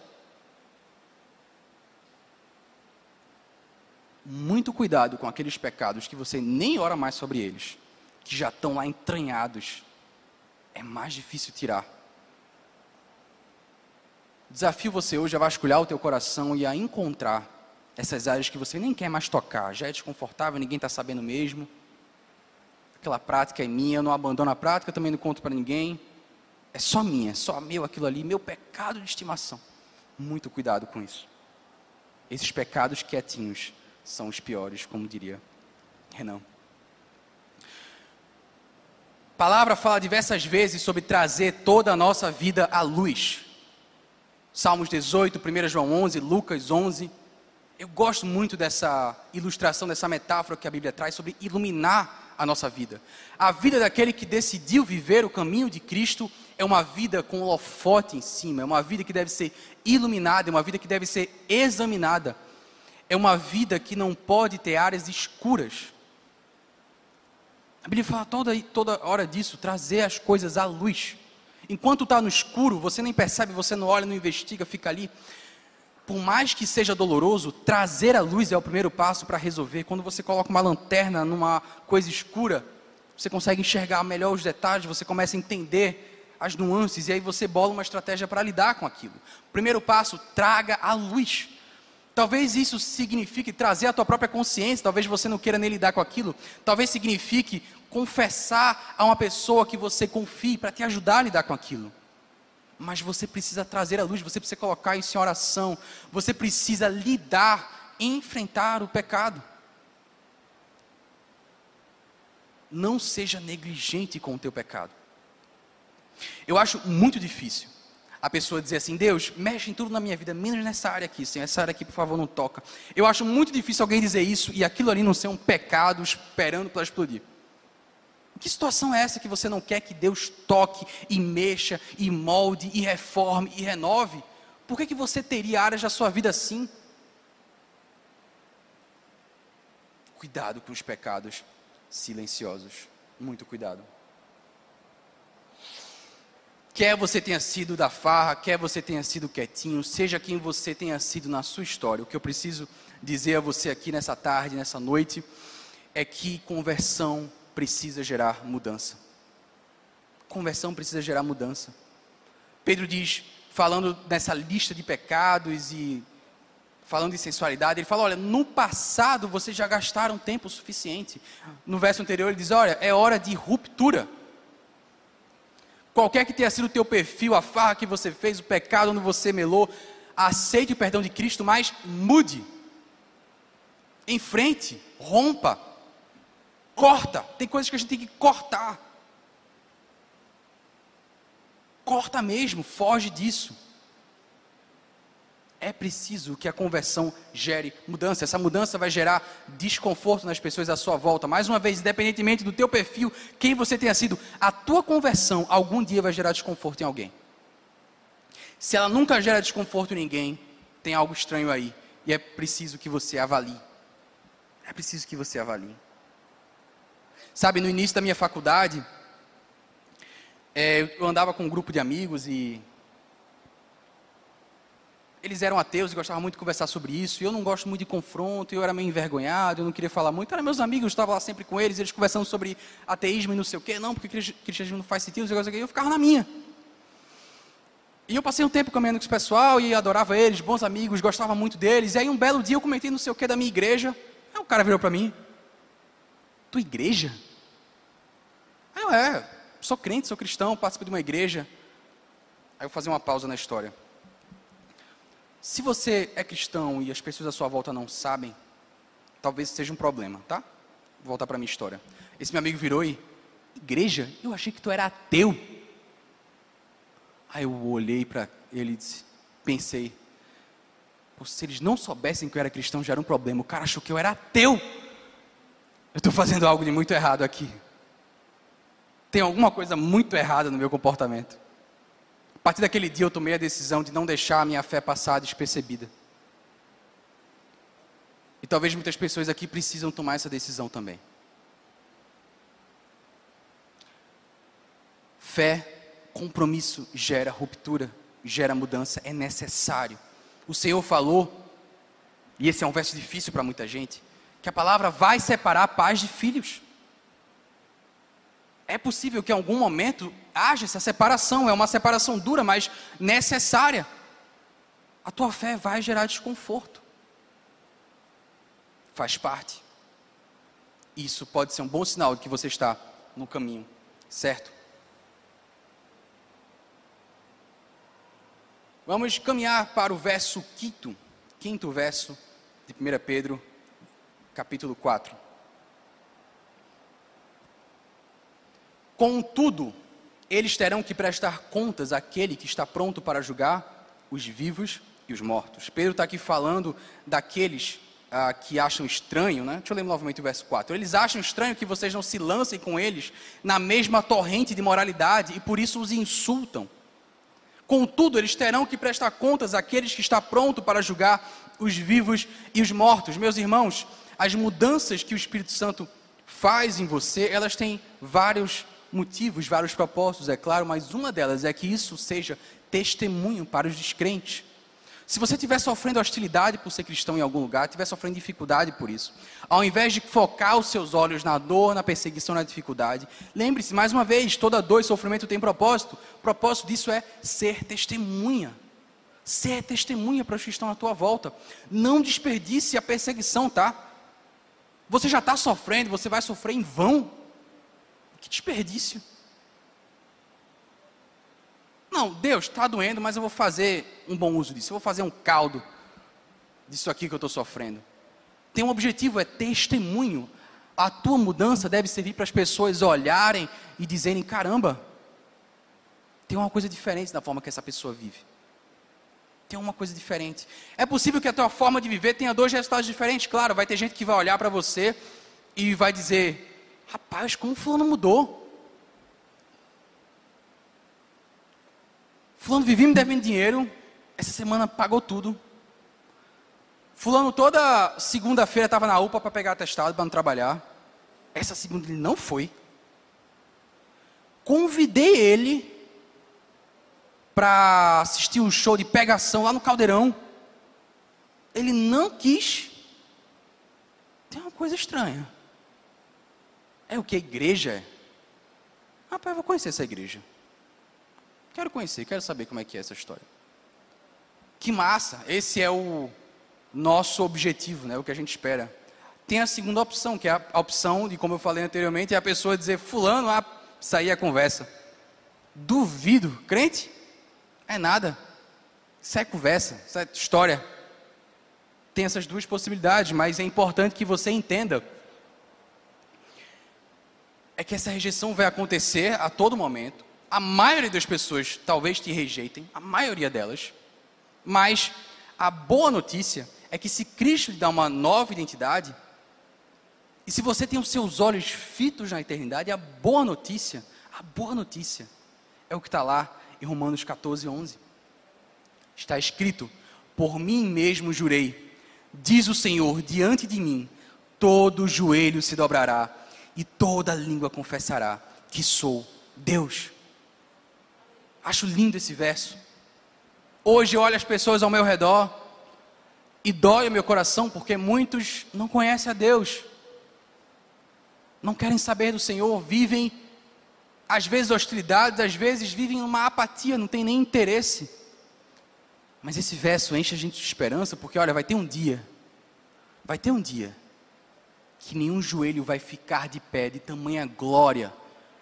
Muito cuidado com aqueles pecados que você nem ora mais sobre eles, que já estão lá entranhados. É mais difícil tirar. Desafio você hoje a vasculhar o teu coração e a encontrar essas áreas que você nem quer mais tocar, já é desconfortável, ninguém está sabendo mesmo. Aquela prática é minha, eu não abandono a prática, também não conto para ninguém. É só minha, é só meu aquilo ali, meu pecado de estimação. Muito cuidado com isso. Esses pecados quietinhos são os piores, como diria Renan. A palavra fala diversas vezes sobre trazer toda a nossa vida à luz. Salmos 18, 1 João 11, Lucas 11. Eu gosto muito dessa ilustração, dessa metáfora que a Bíblia traz sobre iluminar a nossa vida. A vida daquele que decidiu viver o caminho de Cristo é uma vida com holofote em cima, é uma vida que deve ser iluminada, é uma vida que deve ser examinada é uma vida que não pode ter áreas escuras. A Bíblia fala toda, toda hora disso, trazer as coisas à luz. Enquanto está no escuro, você nem percebe, você não olha, não investiga, fica ali. Por mais que seja doloroso, trazer a luz é o primeiro passo para resolver. Quando você coloca uma lanterna numa coisa escura, você consegue enxergar melhor os detalhes, você começa a entender as nuances e aí você bola uma estratégia para lidar com aquilo. Primeiro passo, traga a luz. Talvez isso signifique trazer a tua própria consciência, talvez você não queira nem lidar com aquilo. Talvez signifique confessar a uma pessoa que você confie para te ajudar a lidar com aquilo. Mas você precisa trazer a luz, você precisa colocar isso em oração, você precisa lidar, enfrentar o pecado. Não seja negligente com o teu pecado. Eu acho muito difícil a pessoa dizer assim: Deus, mexe em tudo na minha vida, menos nessa área aqui, Senhor, essa área aqui, por favor, não toca. Eu acho muito difícil alguém dizer isso e aquilo ali não ser um pecado esperando para explodir. Que situação é essa que você não quer que Deus toque e mexa e molde e reforme e renove? Por que, que você teria áreas da sua vida assim? Cuidado com os pecados silenciosos. Muito cuidado. Quer você tenha sido da farra, quer você tenha sido quietinho, seja quem você tenha sido na sua história, o que eu preciso dizer a você aqui nessa tarde, nessa noite, é que conversão precisa gerar mudança. Conversão precisa gerar mudança. Pedro diz, falando nessa lista de pecados e falando de sensualidade, ele fala: olha, no passado vocês já gastaram tempo suficiente. No verso anterior ele diz: olha, é hora de ruptura qualquer que tenha sido o teu perfil, a farra que você fez, o pecado onde você melou, aceite o perdão de Cristo, mas mude. Enfrente, rompa, corta. Tem coisas que a gente tem que cortar. Corta mesmo, foge disso é preciso que a conversão gere mudança. Essa mudança vai gerar desconforto nas pessoas à sua volta. Mais uma vez, independentemente do teu perfil, quem você tenha sido, a tua conversão algum dia vai gerar desconforto em alguém. Se ela nunca gera desconforto em ninguém, tem algo estranho aí. E é preciso que você avalie. É preciso que você avalie. Sabe, no início da minha faculdade, é, eu andava com um grupo de amigos e eles eram ateus e gostavam muito de conversar sobre isso, e eu não gosto muito de confronto, eu era meio envergonhado, eu não queria falar muito. Eram meus amigos, eu estava lá sempre com eles, eles conversando sobre ateísmo e não sei o quê, não, porque cristianismo não faz sentido, e eu ficava na minha. E eu passei um tempo caminhando com esse pessoal e adorava eles, bons amigos, gostava muito deles. E aí um belo dia eu comentei não sei o que da minha igreja. Aí o cara virou para mim: Tua igreja? Aí eu, é, sou crente, sou cristão, participo de uma igreja. Aí eu vou fazer uma pausa na história. Se você é cristão e as pessoas à sua volta não sabem, talvez seja um problema, tá? Vou voltar para minha história. Esse meu amigo virou e, igreja? Eu achei que tu era ateu. Aí eu olhei para ele e disse, pensei, se eles não soubessem que eu era cristão já era um problema. O cara achou que eu era ateu. Eu estou fazendo algo de muito errado aqui. Tem alguma coisa muito errada no meu comportamento. Partir daquele dia eu tomei a decisão de não deixar a minha fé passar despercebida. E talvez muitas pessoas aqui precisam tomar essa decisão também. Fé, compromisso gera ruptura, gera mudança, é necessário. O Senhor falou, e esse é um verso difícil para muita gente, que a palavra vai separar pais de filhos. É possível que em algum momento haja essa separação, é uma separação dura, mas necessária. A tua fé vai gerar desconforto. Faz parte. Isso pode ser um bom sinal de que você está no caminho certo. Vamos caminhar para o verso quinto, quinto verso de 1 Pedro, capítulo 4. Contudo, eles terão que prestar contas àquele que está pronto para julgar os vivos e os mortos. Pedro está aqui falando daqueles ah, que acham estranho, né? Deixa eu ler novamente o verso 4. Eles acham estranho que vocês não se lancem com eles na mesma torrente de moralidade e por isso os insultam. Contudo, eles terão que prestar contas àqueles que está pronto para julgar os vivos e os mortos. Meus irmãos, as mudanças que o Espírito Santo faz em você, elas têm vários motivos, vários propósitos, é claro, mas uma delas é que isso seja testemunho para os descrentes. Se você estiver sofrendo hostilidade por ser cristão em algum lugar, estiver sofrendo dificuldade por isso, ao invés de focar os seus olhos na dor, na perseguição, na dificuldade, lembre-se mais uma vez: toda dor e sofrimento tem propósito. O propósito disso é ser testemunha. Ser testemunha para os que estão à tua volta. Não desperdice a perseguição, tá? Você já está sofrendo, você vai sofrer em vão. Que desperdício. Não, Deus, está doendo, mas eu vou fazer um bom uso disso. Eu vou fazer um caldo disso aqui que eu estou sofrendo. Tem um objetivo, é testemunho. A tua mudança deve servir para as pessoas olharem e dizerem: caramba, tem uma coisa diferente na forma que essa pessoa vive. Tem uma coisa diferente. É possível que a tua forma de viver tenha dois resultados diferentes. Claro, vai ter gente que vai olhar para você e vai dizer: rapaz, como fulano mudou. Fulano vivia me devendo dinheiro, essa semana pagou tudo. Fulano toda segunda-feira estava na UPA para pegar atestado para não trabalhar. Essa segunda ele não foi. Convidei ele para assistir um show de pegação lá no Caldeirão. Ele não quis. Tem uma coisa estranha. É o que igreja é. Rapaz, vou conhecer essa igreja. Quero conhecer, quero saber como é que é essa história. Que massa! Esse é o nosso objetivo, né? O que a gente espera. Tem a segunda opção, que é a opção de, como eu falei anteriormente, é a pessoa dizer, fulano, ah, sair a conversa. Duvido, crente? É nada. Isso é conversa, isso é história. Tem essas duas possibilidades, mas é importante que você entenda é que essa rejeição vai acontecer a todo momento a maioria das pessoas talvez te rejeitem, a maioria delas, mas a boa notícia é que se Cristo lhe dá uma nova identidade, e se você tem os seus olhos fitos na eternidade, a boa notícia, a boa notícia é o que está lá em Romanos 14, 11. Está escrito: Por mim mesmo jurei, diz o Senhor, diante de mim, todo joelho se dobrará e toda língua confessará que sou Deus. Acho lindo esse verso. Hoje eu olho as pessoas ao meu redor e dói o meu coração porque muitos não conhecem a Deus, não querem saber do Senhor, vivem às vezes hostilidades, às vezes vivem uma apatia, não tem nem interesse. Mas esse verso enche a gente de esperança porque olha, vai ter um dia, vai ter um dia que nenhum joelho vai ficar de pé de tamanha glória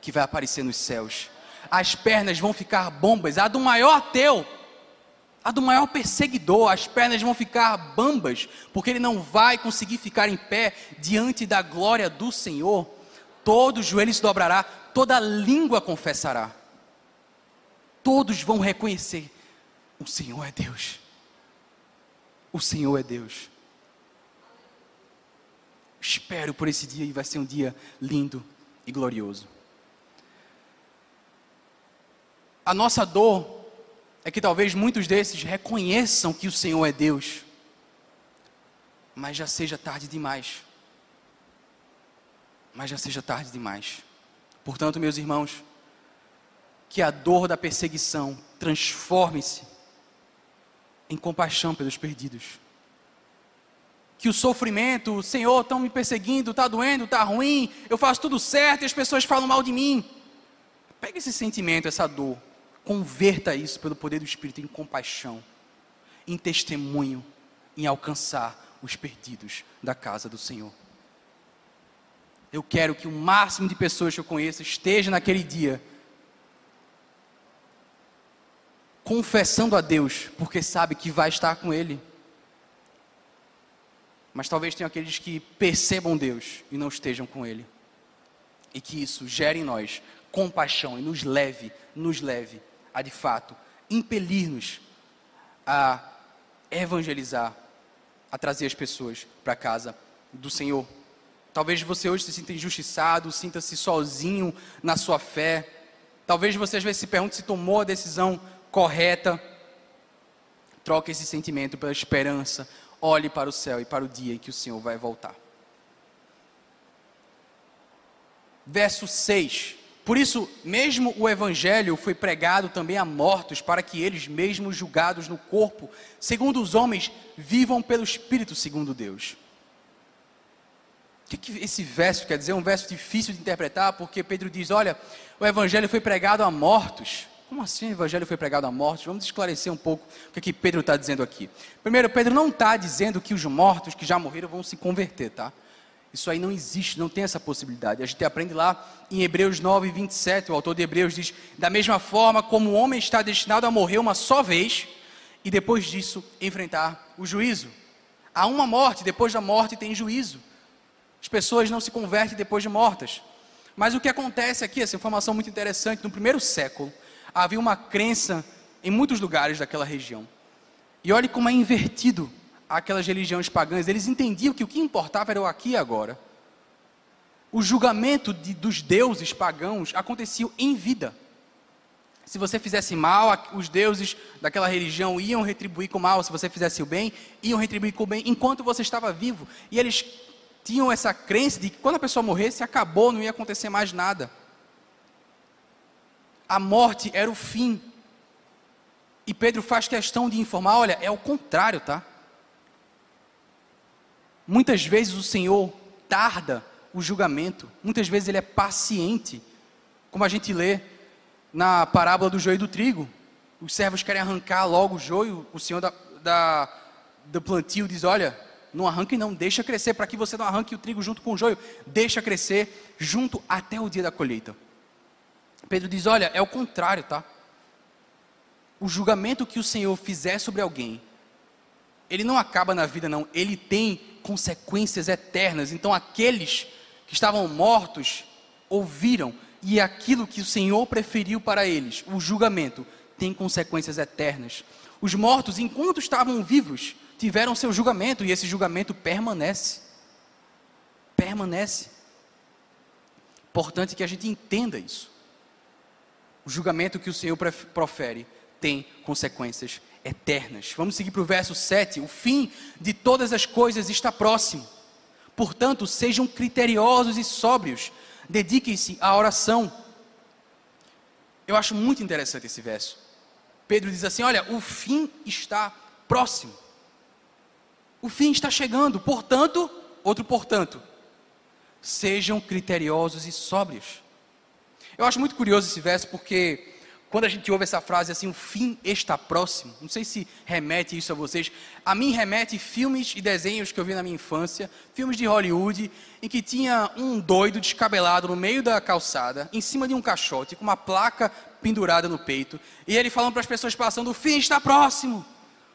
que vai aparecer nos céus as pernas vão ficar bombas. A do maior ateu, a do maior perseguidor, as pernas vão ficar bambas, porque ele não vai conseguir ficar em pé diante da glória do Senhor. Todo joelho se dobrará, toda língua confessará. Todos vão reconhecer: o Senhor é Deus. O Senhor é Deus. Espero por esse dia e vai ser um dia lindo e glorioso. A nossa dor é que talvez muitos desses reconheçam que o Senhor é Deus, mas já seja tarde demais. Mas já seja tarde demais. Portanto, meus irmãos, que a dor da perseguição transforme-se em compaixão pelos perdidos. Que o sofrimento, Senhor, estão me perseguindo, está doendo, está ruim, eu faço tudo certo e as pessoas falam mal de mim. Pega esse sentimento, essa dor, Converta isso pelo poder do Espírito em compaixão, em testemunho, em alcançar os perdidos da casa do Senhor. Eu quero que o máximo de pessoas que eu conheça esteja naquele dia confessando a Deus, porque sabe que vai estar com Ele. Mas talvez tenham aqueles que percebam Deus e não estejam com Ele. E que isso gere em nós compaixão e nos leve, nos leve a de fato impelir-nos a evangelizar, a trazer as pessoas para a casa do Senhor. Talvez você hoje se sinta injustiçado, sinta-se sozinho na sua fé. Talvez você às vezes se pergunte se tomou a decisão correta. Troque esse sentimento pela esperança. Olhe para o céu e para o dia em que o Senhor vai voltar. Verso 6 por isso, mesmo o evangelho foi pregado também a mortos, para que eles, mesmos julgados no corpo, segundo os homens, vivam pelo Espírito, segundo Deus. O que, que esse verso quer dizer? É um verso difícil de interpretar, porque Pedro diz: olha, o evangelho foi pregado a mortos. Como assim o evangelho foi pregado a mortos? Vamos esclarecer um pouco o que, que Pedro está dizendo aqui. Primeiro, Pedro não está dizendo que os mortos que já morreram vão se converter, tá? Isso aí não existe, não tem essa possibilidade. A gente aprende lá em Hebreus 9, 27, o autor de Hebreus diz: Da mesma forma como o homem está destinado a morrer uma só vez, e depois disso enfrentar o juízo. Há uma morte, depois da morte tem juízo. As pessoas não se convertem depois de mortas. Mas o que acontece aqui, essa informação muito interessante, no primeiro século, havia uma crença em muitos lugares daquela região. E olhe como é invertido aquelas religiões pagãs, eles entendiam que o que importava era o aqui e agora. O julgamento de, dos deuses pagãos acontecia em vida. Se você fizesse mal, os deuses daquela religião iam retribuir com mal. Se você fizesse o bem, iam retribuir com o bem enquanto você estava vivo. E eles tinham essa crença de que quando a pessoa morresse, acabou, não ia acontecer mais nada. A morte era o fim. E Pedro faz questão de informar: olha, é o contrário, tá? Muitas vezes o Senhor tarda o julgamento, muitas vezes ele é paciente, como a gente lê na parábola do joio e do trigo. Os servos querem arrancar logo o joio, o Senhor da, da, do plantio diz: Olha, não arranque, não, deixa crescer, para que você não arranque o trigo junto com o joio, deixa crescer junto até o dia da colheita. Pedro diz: Olha, é o contrário, tá? O julgamento que o Senhor fizer sobre alguém, ele não acaba na vida, não, ele tem consequências eternas. Então, aqueles que estavam mortos ouviram, e aquilo que o Senhor preferiu para eles, o julgamento, tem consequências eternas. Os mortos, enquanto estavam vivos, tiveram seu julgamento, e esse julgamento permanece. Permanece. Importante que a gente entenda isso. O julgamento que o Senhor profere tem consequências eternas. Vamos seguir para o verso 7. O fim de todas as coisas está próximo. Portanto, sejam criteriosos e sóbrios. Dediquem-se à oração. Eu acho muito interessante esse verso. Pedro diz assim: Olha, o fim está próximo. O fim está chegando. Portanto, outro portanto, sejam criteriosos e sóbrios. Eu acho muito curioso esse verso porque quando a gente ouve essa frase assim, o fim está próximo, não sei se remete isso a vocês, a mim remete filmes e desenhos que eu vi na minha infância, filmes de Hollywood, em que tinha um doido descabelado no meio da calçada, em cima de um caixote, com uma placa pendurada no peito, e ele falando para as pessoas passando: o fim está próximo,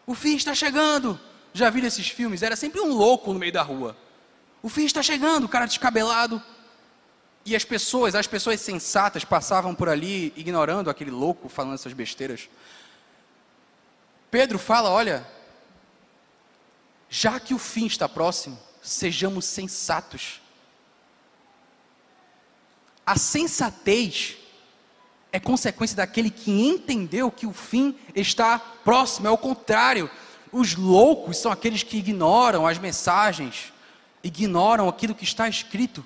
o fim está chegando. Já viram esses filmes? Era sempre um louco no meio da rua. O fim está chegando, o cara descabelado. E as pessoas, as pessoas sensatas passavam por ali ignorando aquele louco falando essas besteiras. Pedro fala: olha, já que o fim está próximo, sejamos sensatos. A sensatez é consequência daquele que entendeu que o fim está próximo, é o contrário. Os loucos são aqueles que ignoram as mensagens, ignoram aquilo que está escrito.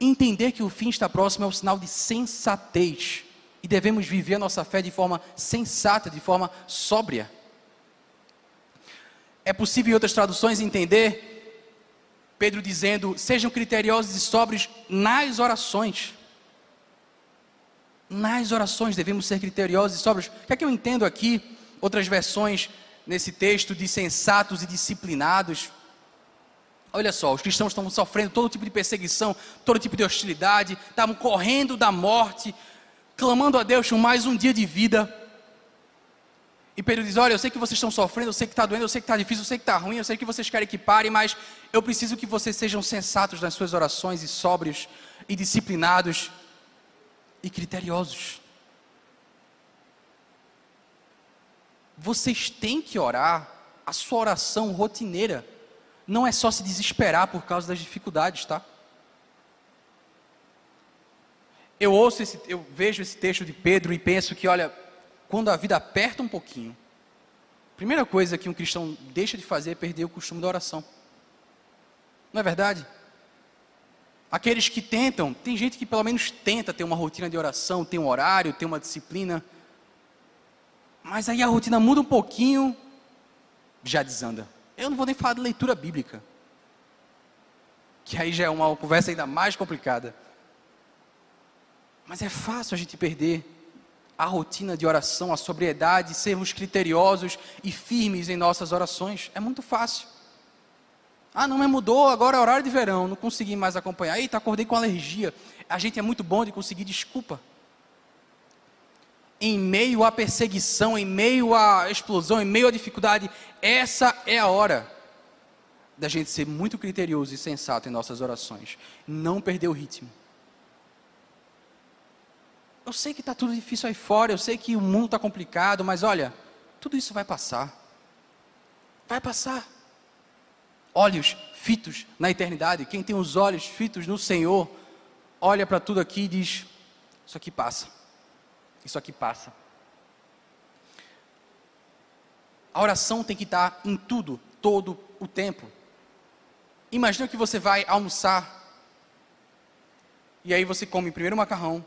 Entender que o fim está próximo é um sinal de sensatez. E devemos viver a nossa fé de forma sensata, de forma sóbria. É possível em outras traduções entender Pedro dizendo: sejam criteriosos e sóbrios nas orações. Nas orações devemos ser criteriosos e sóbrios. O que é que eu entendo aqui? Outras versões nesse texto de sensatos e disciplinados. Olha só, os cristãos estão sofrendo todo tipo de perseguição, todo tipo de hostilidade, estavam correndo da morte, clamando a Deus por mais um dia de vida. E Pedro diz: Olha, eu sei que vocês estão sofrendo, eu sei que está doendo, eu sei que está difícil, eu sei que está ruim, eu sei que vocês querem que pare, mas eu preciso que vocês sejam sensatos nas suas orações e sóbrios e disciplinados e criteriosos. Vocês têm que orar a sua oração rotineira. Não é só se desesperar por causa das dificuldades, tá? Eu ouço esse, eu vejo esse texto de Pedro e penso que, olha, quando a vida aperta um pouquinho, a primeira coisa que um cristão deixa de fazer é perder o costume da oração. Não é verdade? Aqueles que tentam, tem gente que pelo menos tenta ter uma rotina de oração, tem um horário, tem uma disciplina. Mas aí a rotina muda um pouquinho, já desanda. Eu não vou nem falar de leitura bíblica. Que aí já é uma conversa ainda mais complicada. Mas é fácil a gente perder a rotina de oração, a sobriedade, sermos criteriosos e firmes em nossas orações. É muito fácil. Ah, não, mas mudou, agora é horário de verão, não consegui mais acompanhar. Eita, acordei com alergia. A gente é muito bom de conseguir desculpa. Em meio à perseguição, em meio à explosão, em meio à dificuldade, essa é a hora da gente ser muito criterioso e sensato em nossas orações. Não perder o ritmo. Eu sei que está tudo difícil aí fora, eu sei que o mundo está complicado, mas olha, tudo isso vai passar. Vai passar. Olhos fitos na eternidade, quem tem os olhos fitos no Senhor, olha para tudo aqui e diz: Isso aqui passa. Isso aqui passa. A oração tem que estar em tudo, todo o tempo. Imagina que você vai almoçar e aí você come primeiro o macarrão,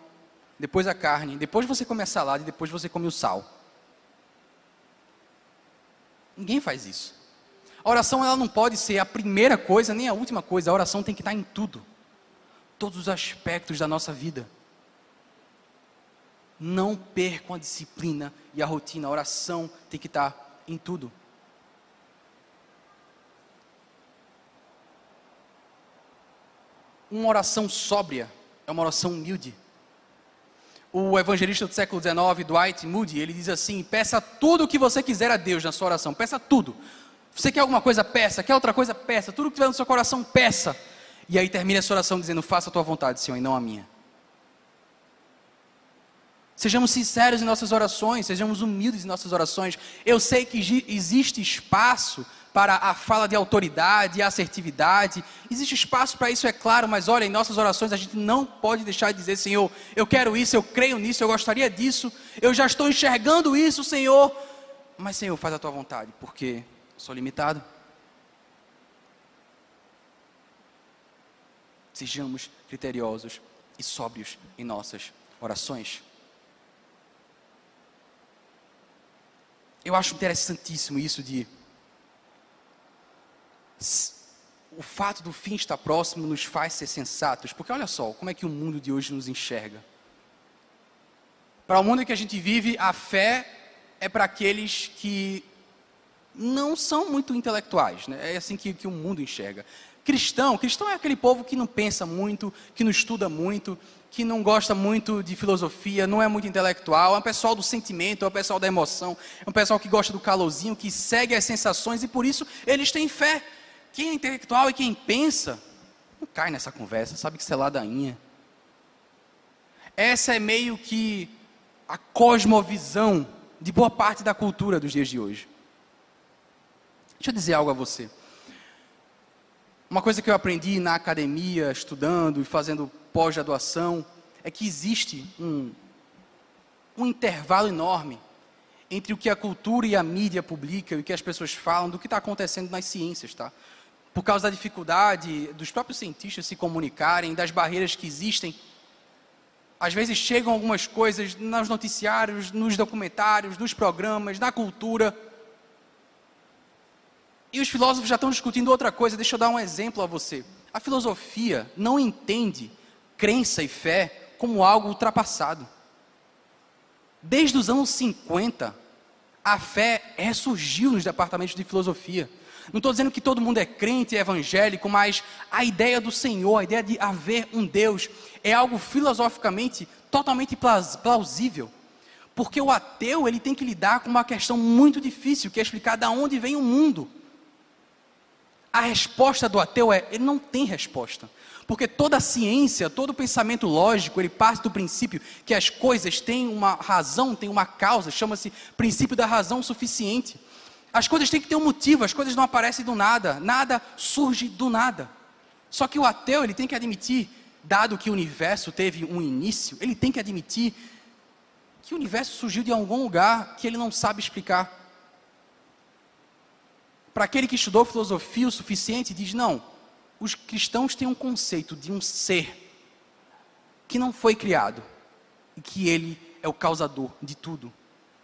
depois a carne, depois você come a salada e depois você come o sal. Ninguém faz isso. A oração ela não pode ser a primeira coisa nem a última coisa. A oração tem que estar em tudo. Todos os aspectos da nossa vida. Não percam a disciplina e a rotina. A oração tem que estar em tudo. Uma oração sóbria é uma oração humilde o evangelista do século XIX, Dwight Moody, ele diz assim: peça tudo o que você quiser a Deus na sua oração, peça tudo. Você quer alguma coisa, peça. Quer outra coisa, peça. Tudo que tiver no seu coração, peça. E aí termina essa oração dizendo: faça a tua vontade, Senhor, e não a minha. Sejamos sinceros em nossas orações, sejamos humildes em nossas orações. Eu sei que existe espaço para a fala de autoridade e assertividade. Existe espaço para isso, é claro, mas olha, em nossas orações a gente não pode deixar de dizer, Senhor, eu quero isso, eu creio nisso, eu gostaria disso, eu já estou enxergando isso, Senhor. Mas, Senhor, faz a tua vontade, porque sou limitado. Sejamos criteriosos e sóbrios em nossas orações. Eu acho interessantíssimo isso de o fato do fim estar próximo nos faz ser sensatos, porque olha só, como é que o mundo de hoje nos enxerga. Para o mundo em que a gente vive, a fé é para aqueles que não são muito intelectuais, né? é assim que, que o mundo enxerga. Cristão, cristão é aquele povo que não pensa muito, que não estuda muito, que não gosta muito de filosofia, não é muito intelectual, é um pessoal do sentimento, é um pessoal da emoção, é um pessoal que gosta do calorzinho, que segue as sensações e por isso eles têm fé. Quem é intelectual e quem pensa, não cai nessa conversa, sabe que isso é ladainha. Essa é meio que a cosmovisão de boa parte da cultura dos dias de hoje. Deixa eu dizer algo a você. Uma coisa que eu aprendi na academia, estudando e fazendo pós-graduação, é que existe um, um intervalo enorme entre o que a cultura e a mídia publicam e o que as pessoas falam do que está acontecendo nas ciências, tá? Por causa da dificuldade dos próprios cientistas se comunicarem, das barreiras que existem. Às vezes chegam algumas coisas nos noticiários, nos documentários, nos programas, na cultura. E os filósofos já estão discutindo outra coisa. Deixa eu dar um exemplo a você. A filosofia não entende crença e fé como algo ultrapassado. Desde os anos 50, a fé ressurgiu nos departamentos de filosofia. Não estou dizendo que todo mundo é crente e evangélico, mas a ideia do Senhor, a ideia de haver um Deus, é algo filosoficamente totalmente plausível. Porque o ateu ele tem que lidar com uma questão muito difícil, que é explicar de onde vem o mundo. A resposta do ateu é: ele não tem resposta. Porque toda ciência, todo pensamento lógico, ele parte do princípio que as coisas têm uma razão, têm uma causa, chama-se princípio da razão suficiente. As coisas têm que ter um motivo, as coisas não aparecem do nada, nada surge do nada. Só que o ateu, ele tem que admitir, dado que o universo teve um início, ele tem que admitir que o universo surgiu de algum lugar que ele não sabe explicar. Para aquele que estudou filosofia o suficiente, diz: não, os cristãos têm um conceito de um ser que não foi criado e que ele é o causador de tudo.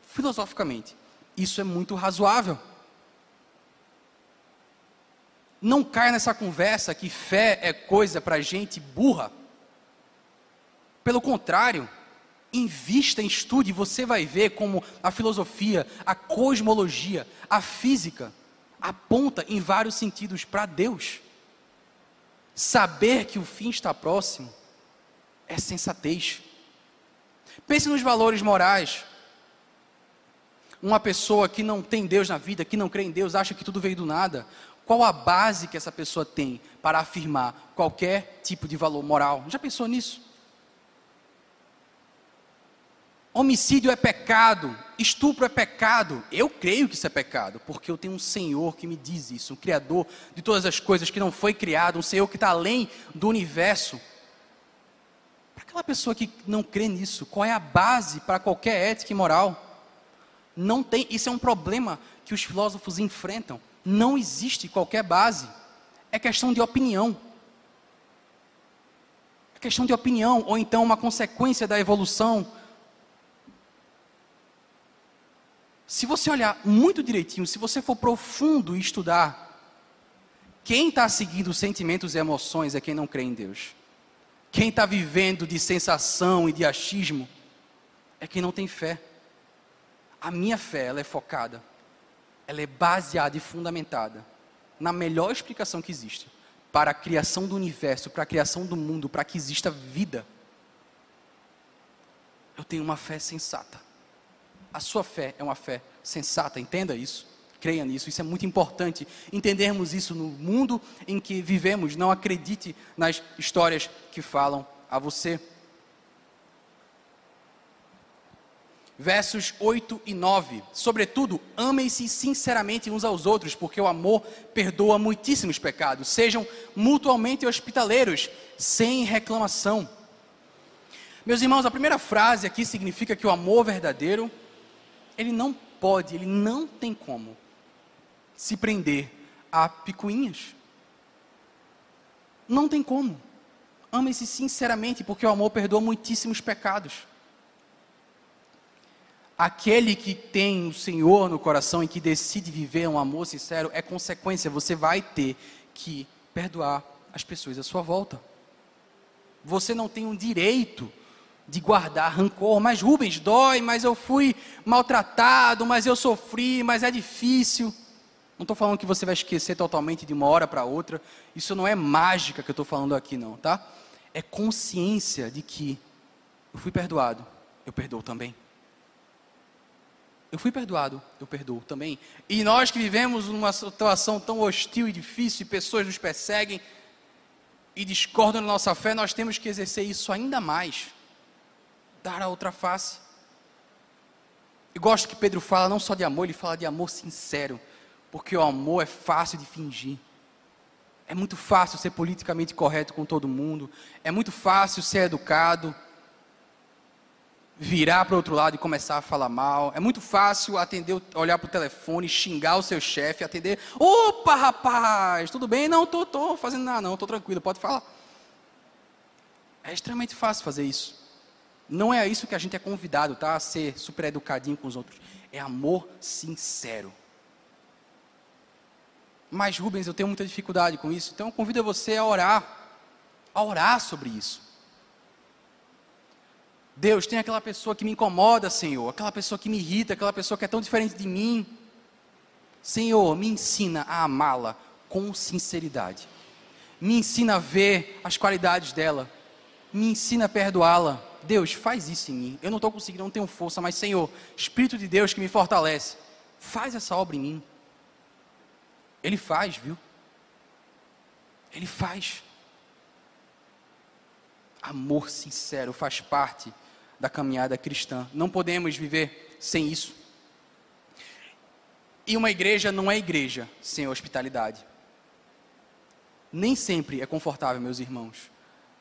Filosoficamente, isso é muito razoável. Não caia nessa conversa que fé é coisa para gente burra. Pelo contrário, invista estude, você vai ver como a filosofia, a cosmologia, a física aponta em vários sentidos para Deus. Saber que o fim está próximo é sensatez. Pense nos valores morais. Uma pessoa que não tem Deus na vida, que não crê em Deus, acha que tudo veio do nada. Qual a base que essa pessoa tem para afirmar qualquer tipo de valor moral? Já pensou nisso? Homicídio é pecado, estupro é pecado. Eu creio que isso é pecado, porque eu tenho um Senhor que me diz isso, um Criador de todas as coisas que não foi criado, um Senhor que está além do universo. Para aquela pessoa que não crê nisso, qual é a base para qualquer ética e moral? Não tem, isso é um problema que os filósofos enfrentam. Não existe qualquer base. É questão de opinião. É questão de opinião, ou então uma consequência da evolução se você olhar muito direitinho, se você for profundo e estudar, quem está seguindo sentimentos e emoções é quem não crê em Deus. Quem está vivendo de sensação e de achismo é quem não tem fé. A minha fé, ela é focada, ela é baseada e fundamentada na melhor explicação que existe para a criação do universo, para a criação do mundo, para que exista vida. Eu tenho uma fé sensata. A sua fé é uma fé sensata, entenda isso. Creia nisso, isso é muito importante. Entendermos isso no mundo em que vivemos. Não acredite nas histórias que falam a você. Versos 8 e 9. Sobretudo, amem-se sinceramente uns aos outros, porque o amor perdoa muitíssimos pecados. Sejam mutuamente hospitaleiros, sem reclamação. Meus irmãos, a primeira frase aqui significa que o amor verdadeiro ele não pode, ele não tem como se prender a picuinhas. Não tem como. Ame-se sinceramente, porque o amor perdoa muitíssimos pecados. Aquele que tem o Senhor no coração e que decide viver um amor sincero é consequência, você vai ter que perdoar as pessoas à sua volta. Você não tem um direito de guardar rancor. Mas Rubens, dói, mas eu fui maltratado, mas eu sofri, mas é difícil. Não estou falando que você vai esquecer totalmente de uma hora para outra. Isso não é mágica que eu estou falando aqui, não, tá? É consciência de que eu fui perdoado, eu perdoo também. Eu fui perdoado, eu perdoo também. E nós que vivemos numa situação tão hostil e difícil, e pessoas nos perseguem e discordam da nossa fé, nós temos que exercer isso ainda mais dar a outra face. Eu gosto que Pedro fala não só de amor, ele fala de amor sincero, porque o amor é fácil de fingir. É muito fácil ser politicamente correto com todo mundo. É muito fácil ser educado. Virar para o outro lado e começar a falar mal. É muito fácil atender, olhar para o telefone, xingar o seu chefe, atender. Opa, rapaz, tudo bem? Não, tô, tô fazendo nada, não, tô tranquilo, pode falar. É extremamente fácil fazer isso. Não é isso que a gente é convidado, tá? A ser super educadinho com os outros. É amor sincero. Mas, Rubens, eu tenho muita dificuldade com isso. Então, eu convido você a orar. A orar sobre isso. Deus, tem aquela pessoa que me incomoda, Senhor. Aquela pessoa que me irrita, aquela pessoa que é tão diferente de mim. Senhor, me ensina a amá-la com sinceridade. Me ensina a ver as qualidades dela. Me ensina a perdoá-la. Deus, faz isso em mim. Eu não estou conseguindo, não tenho força, mas Senhor, Espírito de Deus que me fortalece, faz essa obra em mim. Ele faz, viu? Ele faz. Amor sincero faz parte da caminhada cristã. Não podemos viver sem isso. E uma igreja não é igreja sem hospitalidade. Nem sempre é confortável, meus irmãos.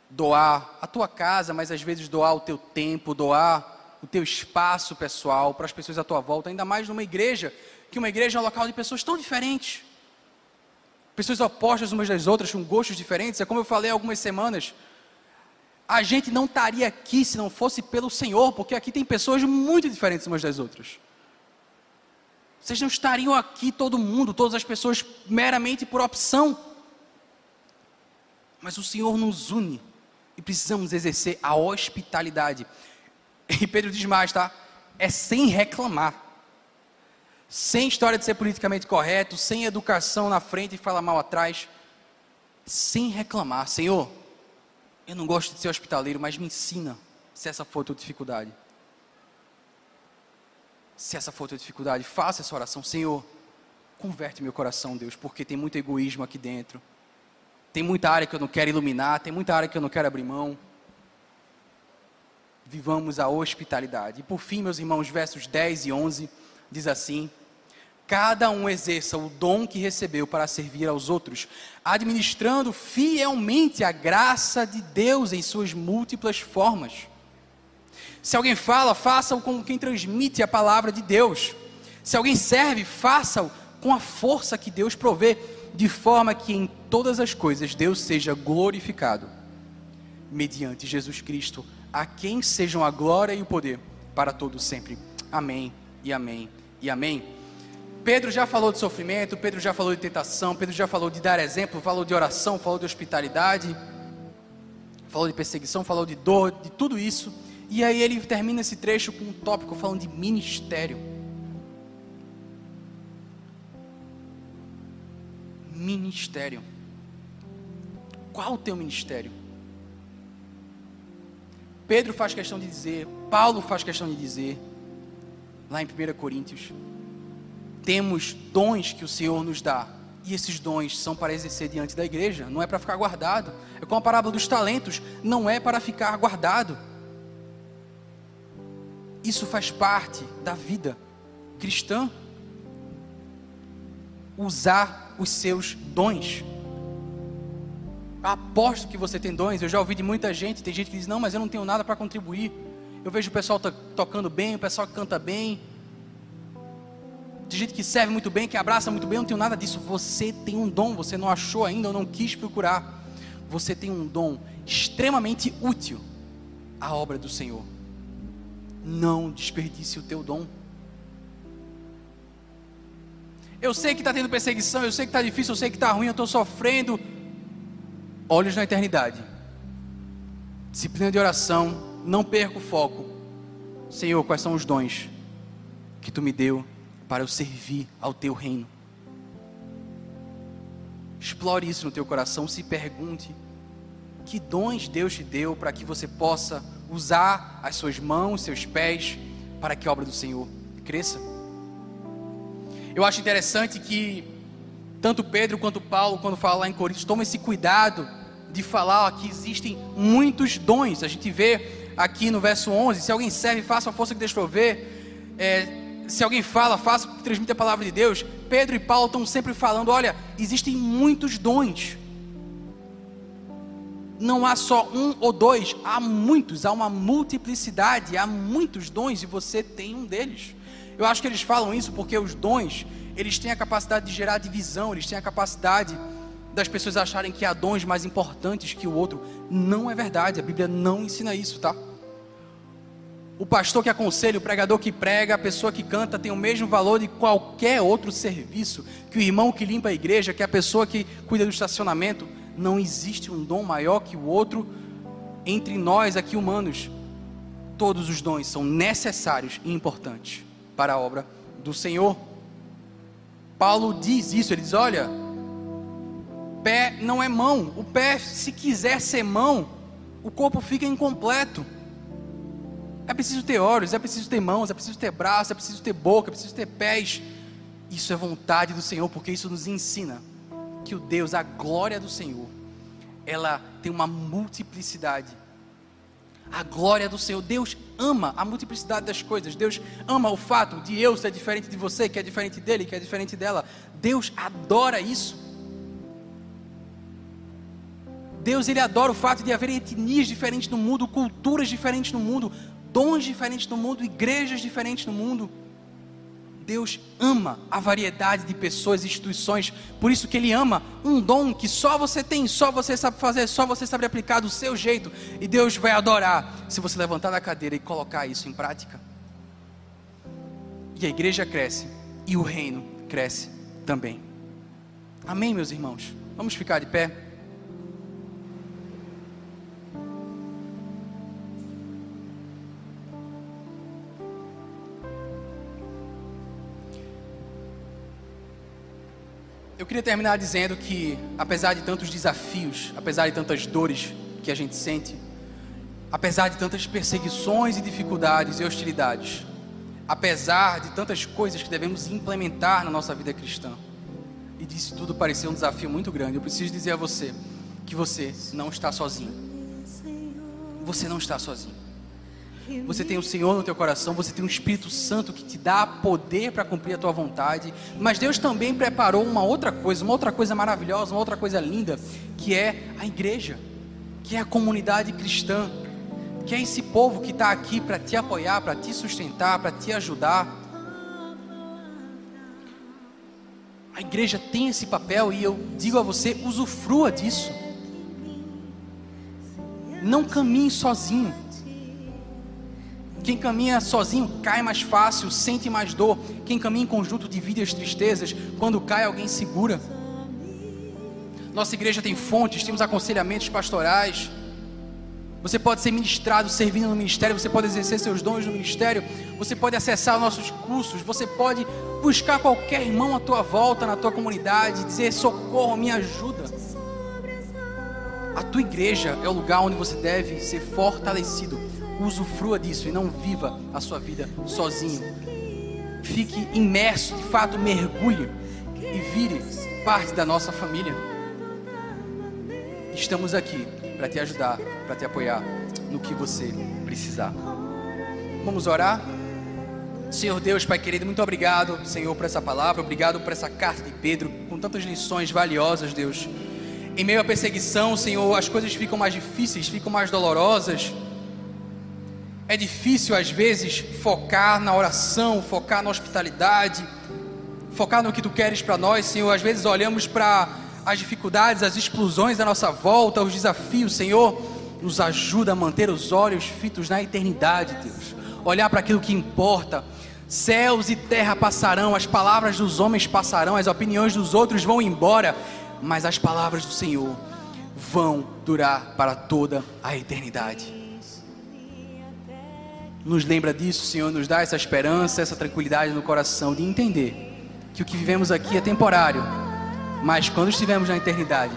Doar a tua casa, mas às vezes doar o teu tempo, doar o teu espaço pessoal para as pessoas à tua volta, ainda mais numa igreja, que uma igreja é um local de pessoas tão diferentes pessoas opostas umas das outras, com gostos diferentes. É como eu falei há algumas semanas. A gente não estaria aqui se não fosse pelo Senhor, porque aqui tem pessoas muito diferentes umas das outras. Vocês não estariam aqui todo mundo, todas as pessoas meramente por opção. Mas o Senhor nos une e precisamos exercer a hospitalidade. E Pedro diz mais, tá? É sem reclamar sem história de ser politicamente correto, sem educação na frente e falar mal atrás, sem reclamar, Senhor, eu não gosto de ser hospitaleiro, mas me ensina se essa for a tua dificuldade. Se essa for a tua dificuldade, faça essa oração, Senhor, converte meu coração, Deus, porque tem muito egoísmo aqui dentro. Tem muita área que eu não quero iluminar, tem muita área que eu não quero abrir mão. Vivamos a hospitalidade. E por fim, meus irmãos, versos 10 e 11 diz assim: Cada um exerça o dom que recebeu para servir aos outros, administrando fielmente a graça de Deus em suas múltiplas formas. Se alguém fala, faça-o como quem transmite a palavra de Deus. Se alguém serve, faça-o com a força que Deus provê, de forma que em todas as coisas Deus seja glorificado, mediante Jesus Cristo, a quem sejam a glória e o poder para todos sempre. Amém e amém e amém. Pedro já falou de sofrimento, Pedro já falou de tentação, Pedro já falou de dar exemplo, falou de oração, falou de hospitalidade, falou de perseguição, falou de dor, de tudo isso. E aí ele termina esse trecho com um tópico falando de ministério. Ministério. Qual o teu ministério? Pedro faz questão de dizer, Paulo faz questão de dizer, lá em 1 Coríntios, temos dons que o Senhor nos dá. E esses dons são para exercer diante da igreja, não é para ficar guardado. É como a parábola dos talentos, não é para ficar guardado. Isso faz parte da vida cristã. Usar os seus dons. Aposto que você tem dons. Eu já ouvi de muita gente. Tem gente que diz: Não, mas eu não tenho nada para contribuir. Eu vejo o pessoal tocando bem, o pessoal que canta bem. Tem gente que serve muito bem, que abraça muito bem. Eu não tenho nada disso. Você tem um dom, você não achou ainda ou não quis procurar. Você tem um dom extremamente útil à obra do Senhor. Não desperdice o teu dom. Eu sei que está tendo perseguição, eu sei que está difícil, eu sei que está ruim, eu estou sofrendo. Olhos na eternidade. Disciplina de oração, não perca o foco. Senhor, quais são os dons que tu me deu para eu servir ao teu reino? Explore isso no teu coração, se pergunte que dons Deus te deu para que você possa usar as suas mãos, seus pés, para que a obra do Senhor cresça. Eu acho interessante que tanto Pedro quanto Paulo, quando fala lá em Coríntios, tomam esse cuidado de falar que existem muitos dons. A gente vê aqui no verso 11: se alguém serve, faça a força que Deus prover. É, se alguém fala, faça, transmite a palavra de Deus. Pedro e Paulo estão sempre falando: olha, existem muitos dons. não há só um ou dois, há muitos, há uma multiplicidade, há muitos dons e você tem um deles. Eu acho que eles falam isso porque os dons, eles têm a capacidade de gerar divisão, eles têm a capacidade das pessoas acharem que há dons mais importantes que o outro. Não é verdade, a Bíblia não ensina isso, tá? O pastor que aconselha, o pregador que prega, a pessoa que canta tem o mesmo valor de qualquer outro serviço. Que o irmão que limpa a igreja, que a pessoa que cuida do estacionamento. Não existe um dom maior que o outro entre nós aqui humanos. Todos os dons são necessários e importantes para a obra do Senhor. Paulo diz isso, ele diz: olha, pé não é mão, o pé, se quiser ser mão, o corpo fica incompleto. É preciso ter olhos, é preciso ter mãos, é preciso ter braços, é preciso ter boca, é preciso ter pés. Isso é vontade do Senhor, porque isso nos ensina que o Deus, a glória do Senhor, ela tem uma multiplicidade. A glória do Senhor, Deus ama a multiplicidade das coisas. Deus ama o fato de eu ser diferente de você, que é diferente dele, que é diferente dela. Deus adora isso. Deus ele adora o fato de haver etnias diferentes no mundo, culturas diferentes no mundo, dons diferentes no mundo, igrejas diferentes no mundo. Deus ama a variedade de pessoas e instituições, por isso que Ele ama um dom que só você tem, só você sabe fazer, só você sabe aplicar do seu jeito, e Deus vai adorar se você levantar da cadeira e colocar isso em prática. E a igreja cresce, e o reino cresce também. Amém, meus irmãos? Vamos ficar de pé. Eu queria terminar dizendo que, apesar de tantos desafios, apesar de tantas dores que a gente sente, apesar de tantas perseguições e dificuldades e hostilidades, apesar de tantas coisas que devemos implementar na nossa vida cristã, e disso tudo parecer um desafio muito grande, eu preciso dizer a você que você não está sozinho. Você não está sozinho. Você tem o Senhor no teu coração, você tem o Espírito Santo que te dá poder para cumprir a tua vontade. Mas Deus também preparou uma outra coisa, uma outra coisa maravilhosa, uma outra coisa linda, que é a igreja, que é a comunidade cristã, que é esse povo que está aqui para te apoiar, para te sustentar, para te ajudar. A igreja tem esse papel e eu digo a você, usufrua disso. Não caminhe sozinho. Quem caminha sozinho cai mais fácil, sente mais dor. Quem caminha em conjunto divide as tristezas. Quando cai, alguém segura. Nossa igreja tem fontes, temos aconselhamentos pastorais. Você pode ser ministrado servindo no ministério, você pode exercer seus dons no ministério, você pode acessar nossos cursos, você pode buscar qualquer irmão à tua volta, na tua comunidade, dizer socorro, me ajuda. A tua igreja é o lugar onde você deve ser fortalecido usufrua disso e não viva a sua vida sozinho. Fique imerso, de fato, mergulhe e vire parte da nossa família. Estamos aqui para te ajudar, para te apoiar no que você precisar. Vamos orar? Senhor Deus, Pai querido, muito obrigado, Senhor, por essa palavra, obrigado por essa carta de Pedro, com tantas lições valiosas, Deus. Em meio à perseguição, Senhor, as coisas ficam mais difíceis, ficam mais dolorosas. É difícil às vezes focar na oração, focar na hospitalidade, focar no que tu queres para nós, Senhor. Às vezes olhamos para as dificuldades, as explosões da nossa volta, os desafios, Senhor. Nos ajuda a manter os olhos fitos na eternidade, Deus. Olhar para aquilo que importa. Céus e terra passarão, as palavras dos homens passarão, as opiniões dos outros vão embora, mas as palavras do Senhor vão durar para toda a eternidade nos lembra disso, Senhor, nos dá essa esperança, essa tranquilidade no coração de entender que o que vivemos aqui é temporário, mas quando estivermos na eternidade,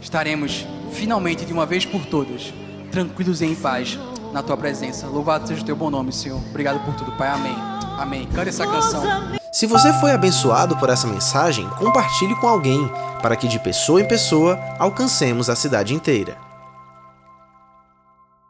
estaremos finalmente de uma vez por todas tranquilos e em paz na tua presença. Louvado seja o teu bom nome, Senhor. Obrigado por tudo, Pai. Amém. Amém. Cante essa canção. Se você foi abençoado por essa mensagem, compartilhe com alguém, para que de pessoa em pessoa alcancemos a cidade inteira.